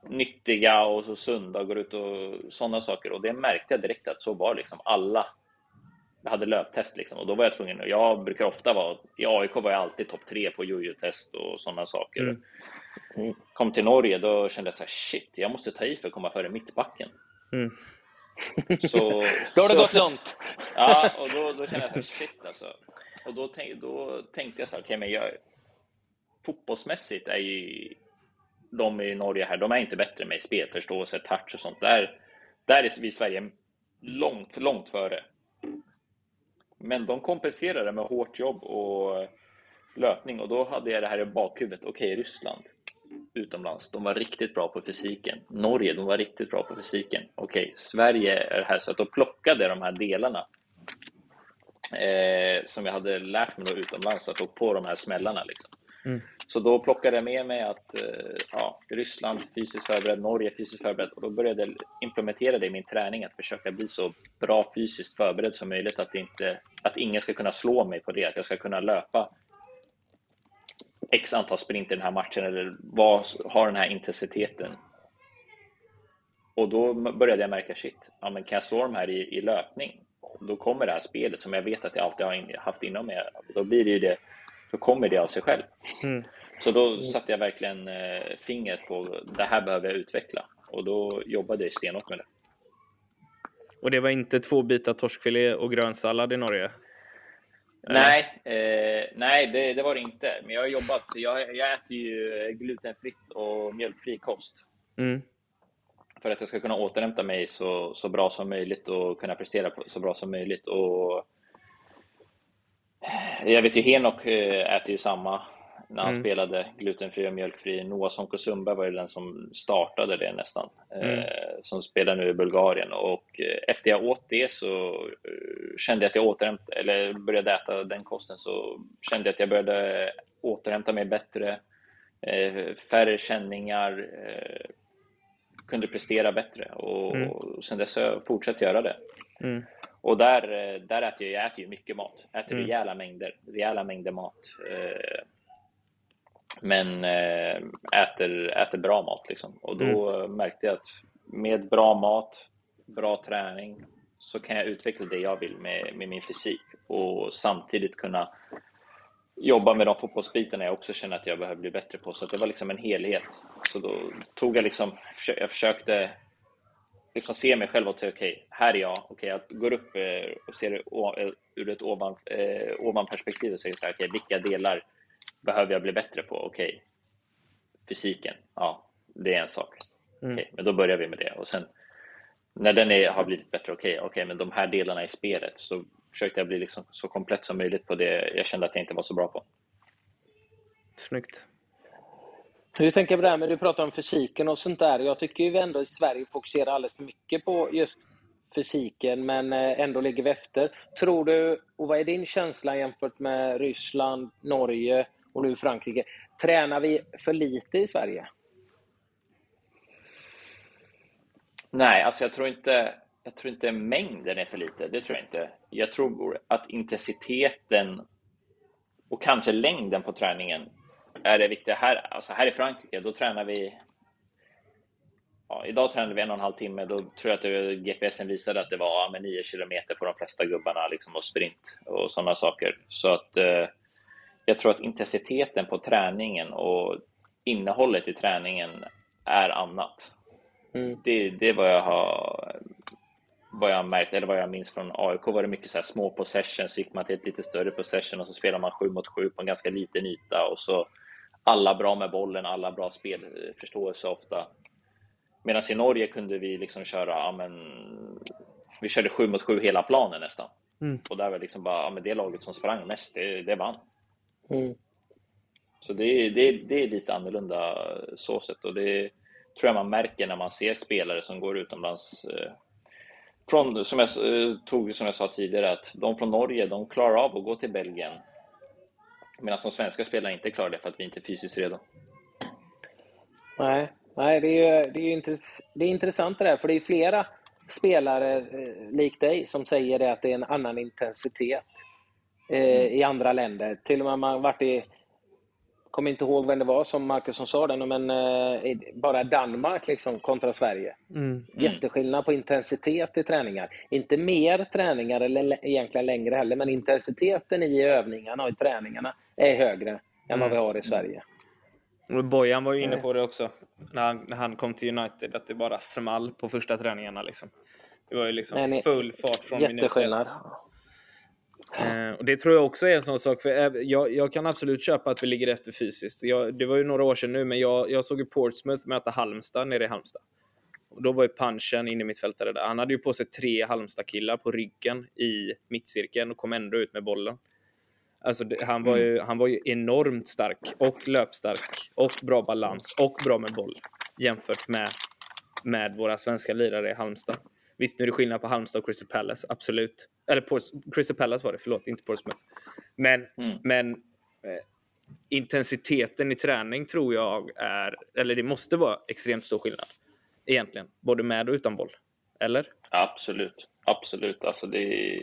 nyttiga och så sunda och går ut och sådana saker. Och det märkte jag direkt att så var liksom alla jag hade löptest liksom och då var jag tvungen. Jag brukar ofta vara i AIK var jag alltid topp tre på jojo-test och sådana saker. Mm. Mm. Kom till Norge, då kände jag så här, shit, jag måste ta i för att komma före mittbacken. Mm. Så, (laughs) då har det så, gått långt. Ja, och då, då kände jag (laughs) shit alltså. Och då, tänk, då tänkte jag så här, okay, men jag, fotbollsmässigt är ju de i Norge här, de är inte bättre med spelförståelse, touch och sånt. Där, där är vi i Sverige långt, långt före. Men de kompenserade med hårt jobb och löpning och då hade jag det här i bakhuvudet. Okej, okay, Ryssland utomlands, de var riktigt bra på fysiken. Norge, de var riktigt bra på fysiken. Okej, okay, Sverige är här, så att de plockade de här delarna eh, som jag hade lärt mig då utomlands, att få på de här smällarna. Liksom. Mm. Så då plockade jag med mig att eh, ja, Ryssland fysiskt förberedd, Norge fysiskt förberedd och då började jag implementera det i min träning, att försöka bli så bra fysiskt förberedd som möjligt, att, inte, att ingen ska kunna slå mig på det, att jag ska kunna löpa x antal sprint i den här matchen eller vad har den här intensiteten? Och då började jag märka shit, ja, men kan jag slå de här i, i löpning? Då, kommer det här spelet som jag vet att jag alltid har haft inom mig. Då blir det ju det, då kommer det av sig själv. Mm. Så då satte jag verkligen eh, fingret på det här behöver jag utveckla och då jobbade jag stenhårt med det. Och det var inte två bitar torskfilé och grönsallad i Norge? Nej, eh, nej det, det, var det inte. Men jag har jobbat. Jag, jag äter ju glutenfritt och mjölkfri kost. Mm. För att jag ska kunna återhämta mig så, så bra som möjligt och kunna prestera så bra som möjligt. Och jag vet ju Henok eh, äter ju samma när han mm. spelade glutenfri och mjölkfri. Noah Sonko Sundberg var ju den som startade det nästan, mm. eh, som spelar nu i Bulgarien. Och eh, efter jag åt det så eh, kände jag att jag återhämtade, eller började äta den kosten, så kände jag att jag började återhämta mig bättre, eh, färre känningar, eh, kunde prestera bättre. Och, mm. sen dess har jag fortsatt göra det. Mm. Och där, eh, där äter jag, jag äter ju mycket mat. Äter mm. rejäla mängder, rejäla mängder mat. Eh, men eh, äter, äter bra mat. Liksom. Och då mm. märkte jag att med bra mat, bra träning, så kan jag utveckla det jag vill med, med min fysik och samtidigt kunna jobba med de fotbollsbitarna jag också känner att jag behöver bli bättre på. Så det var liksom en helhet. Så då tog jag liksom, jag försökte liksom se mig själv och säga okej, okay, här är jag. Okay, jag går upp eh, och ser det ur ett ovan, eh, ovanperspektiv och säger så här, okay, vilka delar behöver jag bli bättre på? Okej, okay. fysiken, ja, det är en sak. Mm. Okay, men då börjar vi med det och sen när den är, har blivit bättre, okej, okay, okay, men de här delarna i spelet så försökte jag bli liksom så komplett som möjligt på det jag kände att jag inte var så bra på. Snyggt. Hur tänker på det här med, du pratar om fysiken och sånt där. Jag tycker ju ändå i Sverige fokuserar alldeles för mycket på just fysiken, men eh, ändå ligger vi efter. Tror du, och vad är din känsla jämfört med Ryssland, Norge och nu Frankrike. Tränar vi för lite i Sverige? Nej, alltså jag tror inte jag tror inte mängden är för lite. Det tror jag inte. Jag tror att intensiteten och kanske längden på träningen är det viktiga. Här, alltså här i Frankrike, då tränar vi Ja, idag tränade vi en och en halv timme. Då tror jag att det, GPSen visade att det var ja, med 9 kilometer på de flesta gubbarna liksom, och sprint och sådana saker. Så att eh, jag tror att intensiteten på träningen och innehållet i träningen är annat. Mm. Det, det är vad jag har vad jag märkt, eller vad jag minns från AIK var det mycket så här små possessions, så gick man till ett lite större possession och så spelar man sju mot sju på en ganska liten yta och så alla bra med bollen, alla bra spelförståelse ofta. Medan i Norge kunde vi liksom köra, ja men vi körde sju mot sju hela planen nästan. Mm. Och där var liksom bara, ja men det laget som sprang mest, det, det vann. Mm. Så det, det, det är lite annorlunda så sätt och det tror jag man märker när man ser spelare som går utomlands. Eh, från, som, jag, eh, tog, som jag sa tidigare, att de från Norge de klarar av att gå till Belgien medan de svenska spelarna inte klarar det för att vi inte är fysiskt redo. Nej, nej det, är, det, är intress det är intressant det där, för det är flera spelare eh, lik dig som säger det att det är en annan intensitet eh, i andra länder. Till och med man varit i, kommer inte ihåg vem det var som Marcusson sa det, men eh, bara Danmark liksom kontra Sverige. Mm. mm. Jätteskillnad på intensitet i träningar. Inte mer träningar eller egentligen längre heller, men intensiteten i övningarna och i träningarna är högre mm. än vad vi har i Sverige. Bojan var ju inne på det också när han, när han kom till United, att det bara small på första träningarna. Liksom. Det var ju liksom full fart från minut ett. Eh, och det tror jag också är en sån sak, för eh, jag, jag kan absolut köpa att vi ligger efter fysiskt. Jag, det var ju några år sedan nu, men jag, jag såg ju Portsmouth möta Halmstad nere i Halmstad. Och då var ju punchen inne i mittfältare där. Han hade ju på sig tre Halmstad-killar på ryggen i mittcirkeln och kom ändå ut med bollen. Alltså, han, var ju, mm. han var ju enormt stark och löpstark och bra balans och bra med boll jämfört med, med våra svenska lirare i Halmstad. Visst, nu är det skillnad på Halmstad och Crystal Palace, absolut. Eller Port Crystal Palace var det, förlåt, inte Portsmouth. Men, mm. men eh, intensiteten i träning tror jag är, eller det måste vara extremt stor skillnad. Egentligen, både med och utan boll. Eller? Absolut, absolut. Alltså det,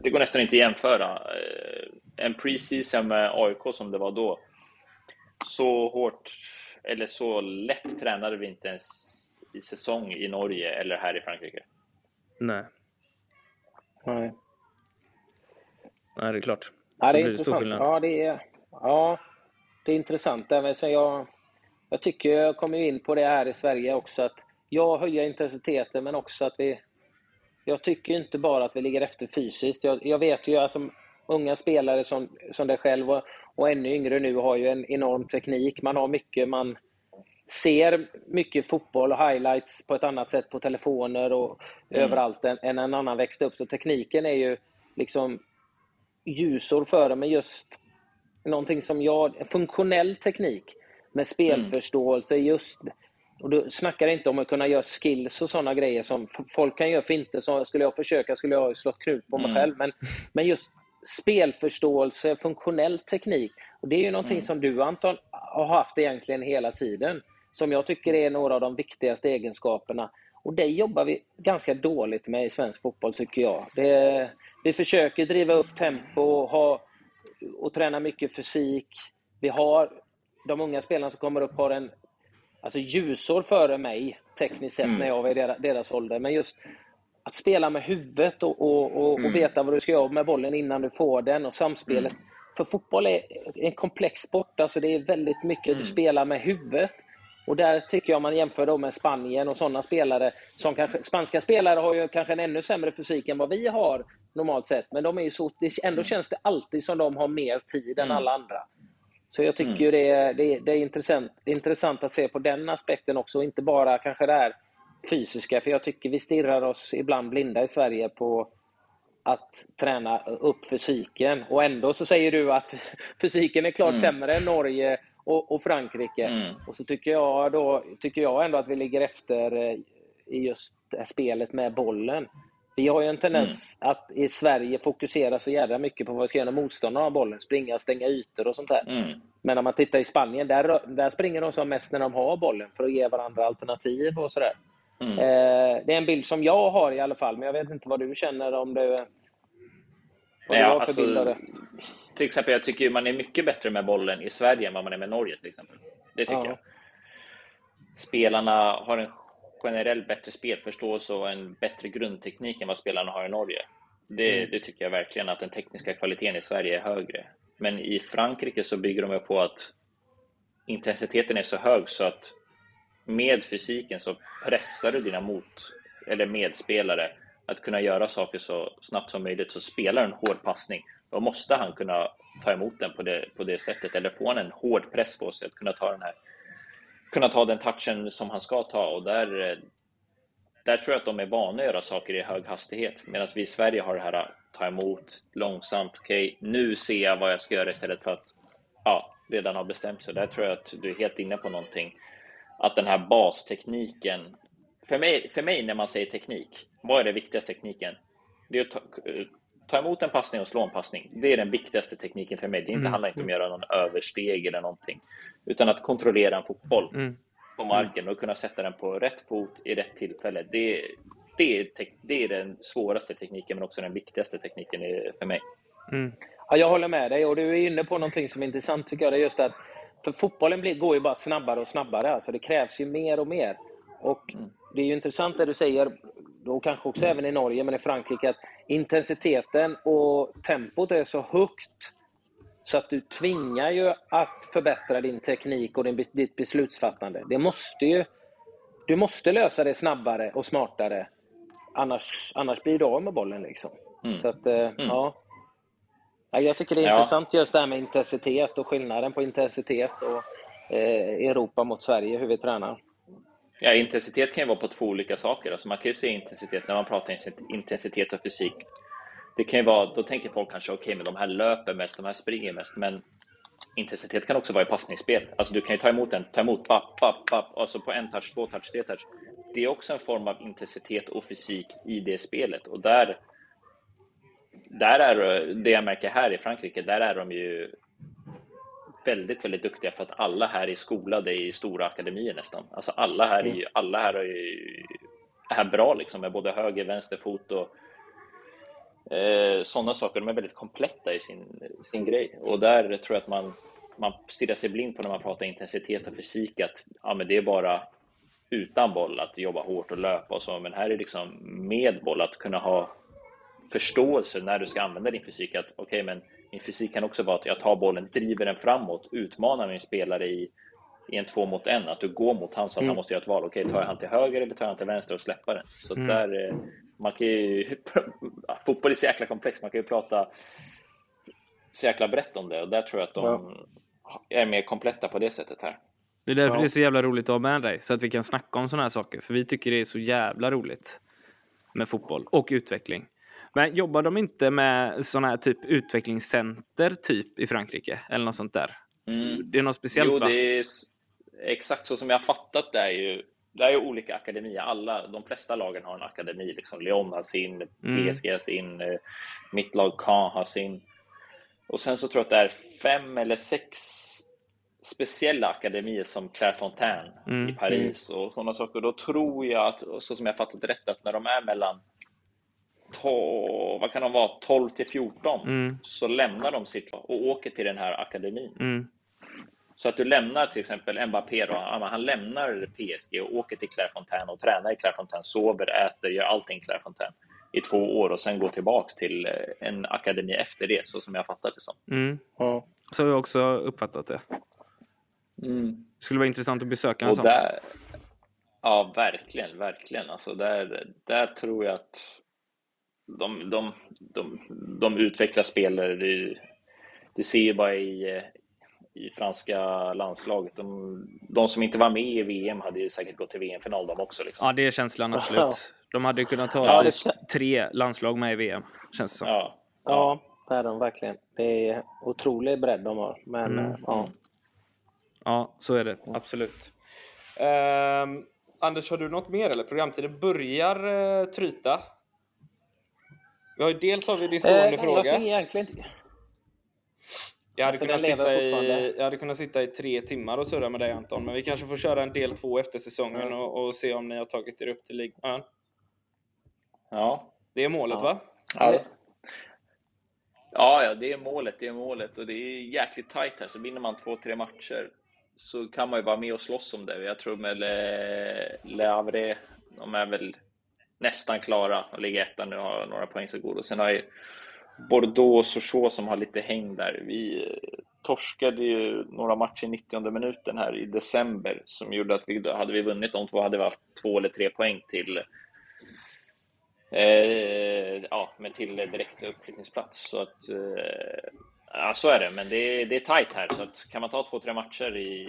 det går nästan inte att jämföra. Eh, en preseason med AIK som det var då, så hårt eller så lätt tränade vi inte ens i säsong i Norge eller här i Frankrike. Nej. Nej. Nej, det är klart. Ja, det är intressant. Ja, det är, ja, det är intressant. Så jag, jag tycker, jag kommer in på det här i Sverige också, att jag höjer intensiteten, men också att vi... Jag tycker inte bara att vi ligger efter fysiskt. Jag, jag vet ju, alltså, unga spelare som, som dig själv och, och ännu yngre nu har ju en enorm teknik. Man har mycket, man ser mycket fotboll och highlights på ett annat sätt på telefoner och mm. överallt än, än en annan växte upp. Så tekniken är ju liksom ljusår före, men just någonting som jag, funktionell teknik med spelförståelse, mm. just och du snackar inte om att kunna göra skills och sådana grejer som folk kan göra finter. Så skulle jag försöka skulle jag slått knut på mig mm. själv. Men, men just spelförståelse, funktionell teknik. Och Det är ju någonting mm. som du Anton har haft egentligen hela tiden. Som jag tycker är några av de viktigaste egenskaperna. Och det jobbar vi ganska dåligt med i svensk fotboll tycker jag. Det, vi försöker driva upp tempo och, ha, och träna mycket fysik. Vi har de unga spelarna som kommer upp har en alltså ljusår före mig tekniskt sett mm. när jag var i deras, deras ålder. Men just att spela med huvudet och, och, och, mm. och, veta vad du ska göra med bollen innan du får den och samspelet. Mm. För fotboll är en komplex sport, alltså det är väldigt mycket mm. du spelar med huvudet. Och där tycker jag man jämför då med Spanien och sådana spelare. Som kanske, spanska spelare har ju kanske en ännu sämre fysik än vad vi har normalt sett. Men de är så, ändå mm. känns det alltid som de har mer tid än mm. alla andra. Så jag tycker mm. det, är, det, det, är intressant, intressant att se på den aspekten också, inte bara kanske det här fysiska. För jag tycker vi stirrar oss ibland blinda i Sverige på att träna upp fysiken. Och ändå så säger du att (laughs) fysiken är klart mm. sämre än Norge och, och Frankrike. Mm. Och så tycker jag, då, tycker jag ändå att vi ligger efter eh, i just det spelet med bollen. Vi har ju en tendens mm. att i Sverige fokusera så jävla mycket på vad vi ska göra när motståndarna har bollen. Springa, stänga ytor och sånt där. Mm. Men om man tittar i Spanien, där, där springer de som mest när de har bollen för att ge varandra alternativ och sådär. Mm. Eh, det är en bild som jag har i alla fall, men jag vet inte vad du känner om det. Vad ja, alltså, till exempel, jag tycker man är mycket bättre med bollen i Sverige än vad man är med Norge till exempel. Det tycker ja. jag. Spelarna har en generellt bättre spelförståelse och en bättre grundteknik än vad spelarna har i Norge. Det, mm. det, tycker jag verkligen att den tekniska kvaliteten i Sverige är högre. Men i Frankrike så bygger de på att intensiteten är så hög så att med fysiken så pressar du dina mot eller medspelare att kunna göra saker så snabbt som möjligt. Så spelar en hård passning, då måste han kunna ta emot den på det, på det sättet eller få en hård press på sig att kunna ta den här kunna ta den touchen som han ska ta och där, där tror jag att de är vana att göra saker i hög hastighet medan vi i Sverige har det här att ta emot långsamt. Okej, okay, nu ser jag vad jag ska göra istället för att ja, redan ha bestämt sig. Där tror jag att du är helt inne på någonting. Att den här bastekniken. För mig, för mig när man säger teknik, vad är det viktigaste tekniken? Det är att ta, ta emot en passning och slå en passning. Det är den viktigaste tekniken för mig. Det inte, mm. handlar inte om att göra någon översteg eller någonting, utan att kontrollera en fotboll mm. på marken och kunna sätta den på rätt fot i rätt tillfälle. Det, det, är, det är den svåraste tekniken, men också den viktigaste tekniken för mig. Mm. Ja, jag håller med dig och du är inne på någonting som är intressant tycker jag. Det är just att för fotbollen blir, går ju bara snabbare och snabbare. Alltså det krävs ju mer och mer. Och mm. Det är ju intressant det du säger, då kanske också även i Norge, men i Frankrike, att intensiteten och tempot är så högt så att du tvingar ju att förbättra din teknik och din, ditt beslutsfattande. Det måste ju, du måste lösa det snabbare och smartare. Annars, annars blir du av med bollen. Liksom. Mm. Så att, eh, mm. ja. Jag tycker det är ja. intressant just det här med intensitet och skillnaden på intensitet och eh, Europa mot Sverige, hur vi tränar. Ja, intensitet kan ju vara på två olika saker. Alltså man kan ju se intensitet när man pratar intensitet och fysik. Det kan ju vara, då tänker folk kanske okej, okay, men de här löper mest, de här springer mest, men intensitet kan också vara i passningsspel. Alltså du kan ju ta emot en, ta emot, bap, bap, bap, alltså på en touch, två touch, tre touch. Det är också en form av intensitet och fysik i det spelet och där där är det jag märker här i Frankrike, där är de ju väldigt, väldigt duktiga för att alla här är skolade i stora akademier nästan. Alltså alla här är mm. alla här är, är bra liksom med både höger, vänster fot och eh, sådana saker. De är väldigt kompletta i sin, sin grej och där tror jag att man, man stirrar sig blind på när man pratar intensitet och fysik att ja, men det är bara utan boll att jobba hårt och löpa och så, men här är liksom med boll att kunna ha förståelse när du ska använda din fysik. Att okej, okay, men min fysik kan också vara att jag tar bollen, driver den framåt, utmanar min spelare i, i en två mot en, att du går mot han så att mm. han måste göra ett val. Okej, tar jag han till höger eller tar jag han till vänster och släpper den? Så mm. där, eh, man kan ju, (laughs) fotboll är så jäkla komplext, man kan ju prata så jäkla brett om det och där tror jag att de ja. är mer kompletta på det sättet här. Det är därför ja. det är så jävla roligt att ha med dig, så att vi kan snacka om sådana här saker. För vi tycker det är så jävla roligt med fotboll och utveckling. Men jobbar de inte med sådana här typ utvecklingscenter typ i Frankrike? Eller något sånt där? Mm. Det är något speciellt jo, va? Det är exakt så som jag har fattat det är ju det är ju olika akademier. Alla, de flesta lagen har en akademi. Liksom. Lyon har sin, mm. PSG har sin, eh, mitt lag Caen har sin. Och sen så tror jag att det är fem eller sex speciella akademier som Clairefontaine mm. i Paris och sådana saker. Då tror jag att, så som jag fattat rätt, att när de är mellan 12, vad kan de vara, 12 till 14 mm. så lämnar de sitt och åker till den här akademin. Mm. Så att du lämnar till exempel Mbappé, då, han lämnar PSG och åker till Clairefontaine och tränar i Clairefontaine, sover, äter, gör allting Clairefontaine i två år och sen går tillbaks till eh, en akademi efter det, så som jag fattat det som. Mm. Ja. Så har jag också uppfattat det. Mm. Det skulle vara intressant att besöka en sån. Där, ja, verkligen, verkligen. Alltså där, där tror jag att de, de, de, de utvecklar spelare. Du, du ser ju bara i, i franska landslaget. De, de, som inte var med i VM hade ju säkert gått till VM-final de också. Liksom. Ja, det är känslan absolut. De hade kunnat ta ja, typ tre landslag med i VM, känns det som. Ja, ja det är de verkligen. Det är otrolig bredd de har. Men, mm. ja. ja, så är det. Absolut. Uh, Anders, har du något mer? Eller programtiden börjar uh, tryta. Vi har ju, dels har vi din stående eh, fråga. Jag egentligen inte... Jag hade, kunnat sitta i, jag hade kunnat sitta i tre timmar och surra med dig Anton, men vi kanske får köra en del två efter säsongen mm. och, och, se om ni har tagit er upp till ligan. Ja. Det är målet ja. va? Ja. ja, ja, det är målet. Det är målet och det är jäkligt tajt här. Så vinner man två, tre matcher så kan man ju vara med och slåss om det. Jag tror med Le, Le Havre, de är väl nästan klara och ligger etta nu och har några poäng så god. Och sen har ju Bordeaux och Sochaux som har lite häng där. Vi torskade ju några matcher i 90 minuten här i december som gjorde att vi, hade vi vunnit de två hade vi haft två eller tre poäng till eh, ja, men till direkt uppflyttningsplats. Så att eh, ja, så är det, men det är, det är tajt här så att kan man ta två, tre matcher i,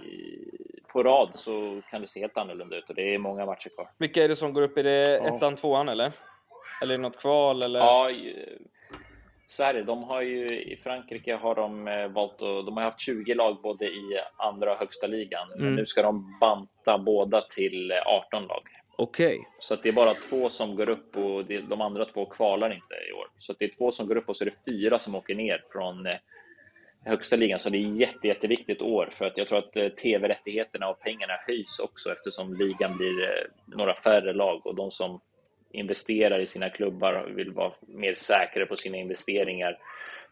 på rad så kan det se helt annorlunda ut och det är många matcher kvar. Vilka är det som går upp? Är det ettan, tvåan eller? Eller är det något kval? Eller? Ja, så är det. De har ju, I Frankrike har de eh, valt att, de har haft 20 lag både i andra och högsta ligan. Mm. Men nu ska de banta båda till 18 lag. Okej. Okay. Så det är bara två som går upp och de andra två kvalar inte i år. Så det är två som går upp och så är det fyra som åker ner från eh, högsta ligan. Så det är jätte, jätteviktigt år för att jag tror att eh, tv-rättigheterna och pengarna höjs också eftersom ligan blir eh, några färre lag och de som investerar i sina klubbar vill vara mer säkra på sina investeringar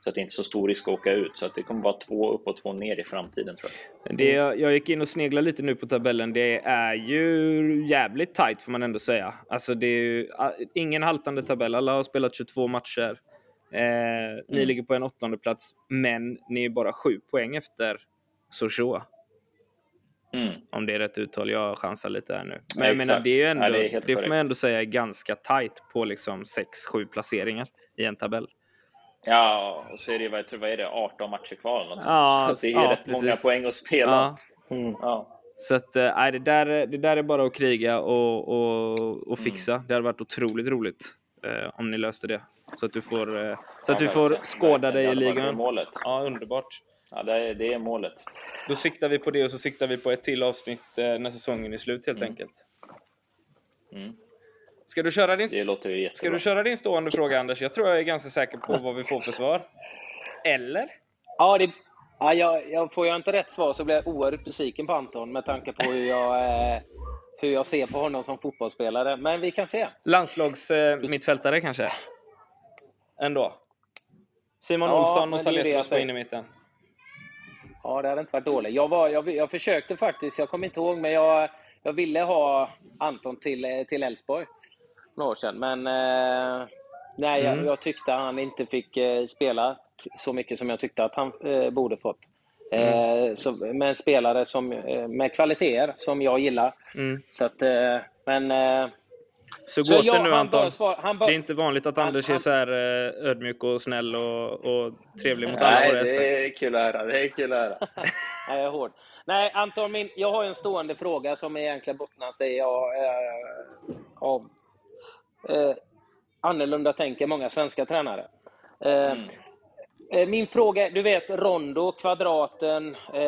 så att det inte är så stor risk att åka ut. Så att det kommer vara två upp och två ner i framtiden tror jag. Det, jag gick in och sneglade lite nu på tabellen. Det är ju jävligt tight får man ändå säga. Alltså det är ju ah, ingen haltande tabell. Alla har spelat 22 matcher. Eh, mm. Ni ligger på en åttonde plats, men ni är bara sju poäng efter Sochaux. Mm. Om det är rätt uttal. Jag chansar lite här nu. Men ja, jag menar, det är ändå, ja, det, det får man ändå säga är ganska tight på liksom 6-7 placeringar i en tabell. Ja, och så är det, vad, vad är det, 18 matcher kvar. Något ja, så det är ja, rätt precis. många poäng att spela. Mm. Så att, äh, det, där, det där är bara att kriga och, och, och fixa. Mm. Det hade varit otroligt roligt eh, om ni löste det. Så att du får, eh, så att vi får skåda dig i ligan. Målet. Ja, underbart. Ja, det är, det är målet. Då siktar vi på det och så siktar vi på ett till avsnitt eh, när säsongen är slut helt mm. enkelt. Mm. Ska du, köra din, ska du köra din stående fråga Anders? Jag tror jag är ganska säker på vad vi får för svar. Eller? Ja, det, ja jag, jag får jag inte rätt svar så blir jag oerhört besviken på Anton med tanke på hur jag, eh, hur jag ser på honom som fotbollsspelare. Men vi kan se. Landslagsmittfältare eh, kanske? Ändå? Simon ja, Olsson och Saletros på innermitten. Ja, det hade inte varit dåligt. Jag, var, jag, jag försökte faktiskt, jag kommer inte ihåg, men jag, jag ville ha Anton till, till Elfsborg några år sedan. Men eh, Nej, jag, mm. jag, tyckte han inte fick eh, spela så mycket som jag tyckte att han eh, borde fått. Mm. Eh, så, med en spelare som, eh, med kvaliteter som jag gillar. Mm. Så att, eh, men... Eh, så gå till nu Anton. Svar, bör, det är inte vanligt att Anders han, är så här ödmjuk och snäll och, och trevlig mot alla våra gäster. det är kul att höra. Det är kul att höra. (laughs) Nej, jag är hård. Nej, Anton, min, jag har en stående fråga som egentligen bottnar sig av, av eh, annorlunda tänker många svenska tränare. Eh, mm. Eh, min fråga, du vet rondo, kvadraten eh,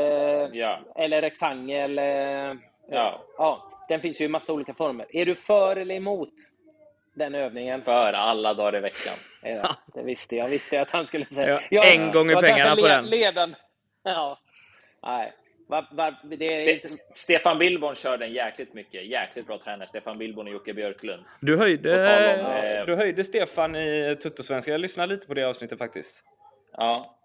ja. eller rektangel. Eh, ja. ja. Den finns ju i massa olika former. Är du för eller emot den övningen? För alla dagar i veckan. Ja, det visste jag. visste att han skulle säga. Ja, jag, en gång i pengarna på den. Leden. Ja. Nej. Var, var, Ste inte... Stefan Billborn kör den jäkligt mycket. Jäkligt bra tränare. Stefan Billborn och Jocke Björklund. Du höjde, om, eh... du höjde Stefan i Tuttosvenska. Jag lyssnade lite på det avsnittet faktiskt. Ja.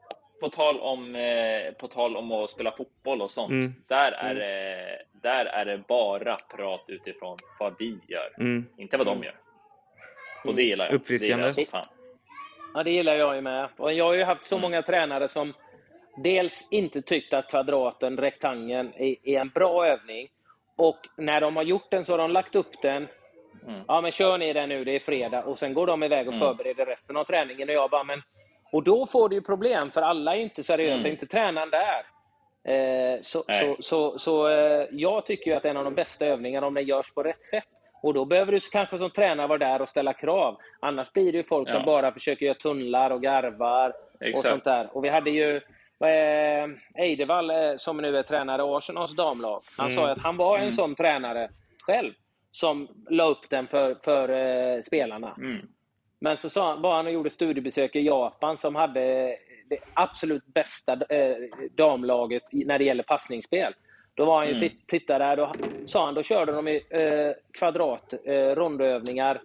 På tal om, eh, på tal om att spela fotboll och sånt. Mm. Där, är det, där är det bara prat utifrån vad vi gör. Mm. Inte vad de mm. gör. Och det gillar jag. Uppfriskande. Det gillar jag Ja, det gillar jag ju med. Och jag har ju haft så mm. många tränare som dels inte tyckt att kvadraten, rektangeln, är, är, en bra övning. Och när de har gjort den så har de lagt upp den. Mm. Ja, men kör ni den nu, det är fredag. Och sen går de iväg och mm. förbereder resten av träningen. Och jag bara, men... Och då får du ju problem, för alla är inte seriösa, mm. inte tränaren där. Eh, så, så, så, så eh, jag tycker ju att en av de bästa övningarna om den görs på rätt sätt. Och då behöver du kanske som tränare vara där och ställa krav. Annars blir det ju folk ja. som bara försöker göra tunnlar och garvar Exakt. och sånt där. Och vi hade ju eh, Eidevall, som nu är tränare i Arsenals damlag, han mm. sa att han var en mm. sån tränare själv som la upp den för, för eh, spelarna. Mm. Men så sa, var han och gjorde studiebesök i Japan som hade det absolut bästa eh, damlaget när det gäller passningsspel. Då var han ju mm. tittade där, då sa han, då körde de i eh, kvadrat, eh, rondövningar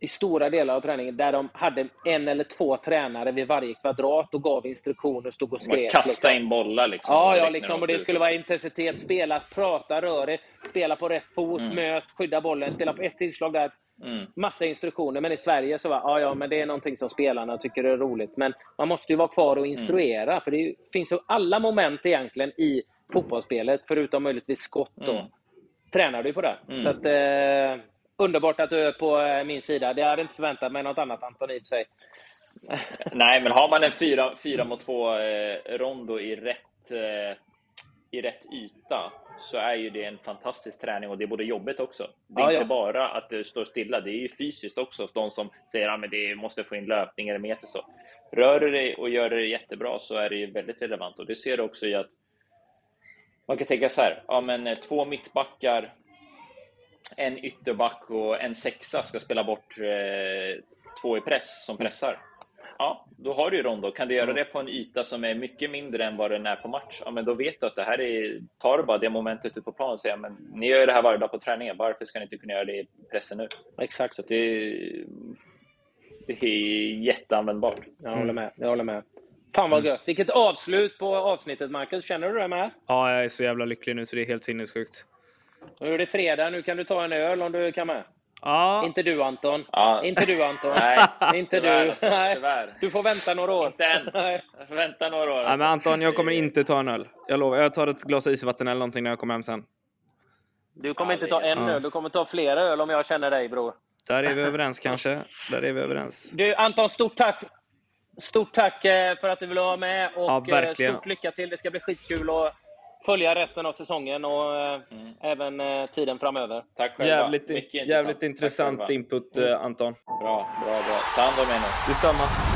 i stora delar av träningen där de hade en eller två tränare vid varje kvadrat och gav instruktioner, stod och skrek. Kasta liksom. in bollar liksom. Ja, ja liksom, och det skulle vara intensitet, spela, prata, rör spela på rätt fot, mm. möt, skydda bollen, spela på ett tillslag där. Mm. Massa instruktioner, men i Sverige så var ja, ja, men det är någonting som spelarna tycker är roligt. Men man måste ju vara kvar och instruera, mm. för det finns ju alla moment egentligen i fotbollsspelet, förutom möjligtvis skott. Då. Mm. Tränar du på det. Mm. Så att, eh, underbart att du är på eh, min sida. Det hade inte förväntat mig något annat, Anton, i sig. (laughs) Nej, men har man en 4 mot 2 eh, rondo i rätt, eh, i rätt yta så är ju det en fantastisk träning och det är både jobbigt också. Det är ja, inte ja. bara att det står stilla, det är ju fysiskt också. De som säger att ah, det måste få in löpning eller meter så. Rör du dig och gör det jättebra så är det ju väldigt relevant och det ser du också i att man kan tänka så här, ja men eh, två mittbackar en ytterback och en sexa ska spela bort eh, två i press som pressar. Ja, då har du ju rondo. Kan du göra det på en yta som är mycket mindre än vad den är på match, ja, men då vet du att det här är... Tar du bara det momentet ut på planen och säger men ni gör ju det här varje dag på träningen, varför ska ni inte kunna göra det i pressen nu? Exakt. Så det, det är jätteanvändbart. Jag håller med. Jag håller med. Fan vad mm. gött. Vilket avslut på avsnittet, Marcus. Känner du det med? Ja, jag är så jävla lycklig nu så det är helt sinnessjukt. Nu är det fredag, nu kan du ta en öl om du kan med. Ja. Inte du Anton. Ja. Inte du Anton. (laughs) Nej, inte tyvärr, du. Alltså, tyvärr. Du får vänta några år. Inte än. Jag får vänta några år. Alltså. Nej, men Anton, jag kommer inte ta en öl. Jag lovar. Jag tar ett glas isvatten eller någonting när jag kommer hem sen. Du kommer inte ta en öl, du kommer ta flera öl om jag känner dig bror. Där är vi överens kanske. Där är vi överens. Du Anton, stort tack Stort tack eh, för att du ville vara med och ja, eh, stort lycka till. Det ska bli skitkul att följa resten av säsongen och eh, mm. även tiden framöver. Tack själva. Jävligt, jävligt intressant, intressant input, mm. Anton. Bra, bra, bra. Ta hand om er nu. Detsamma.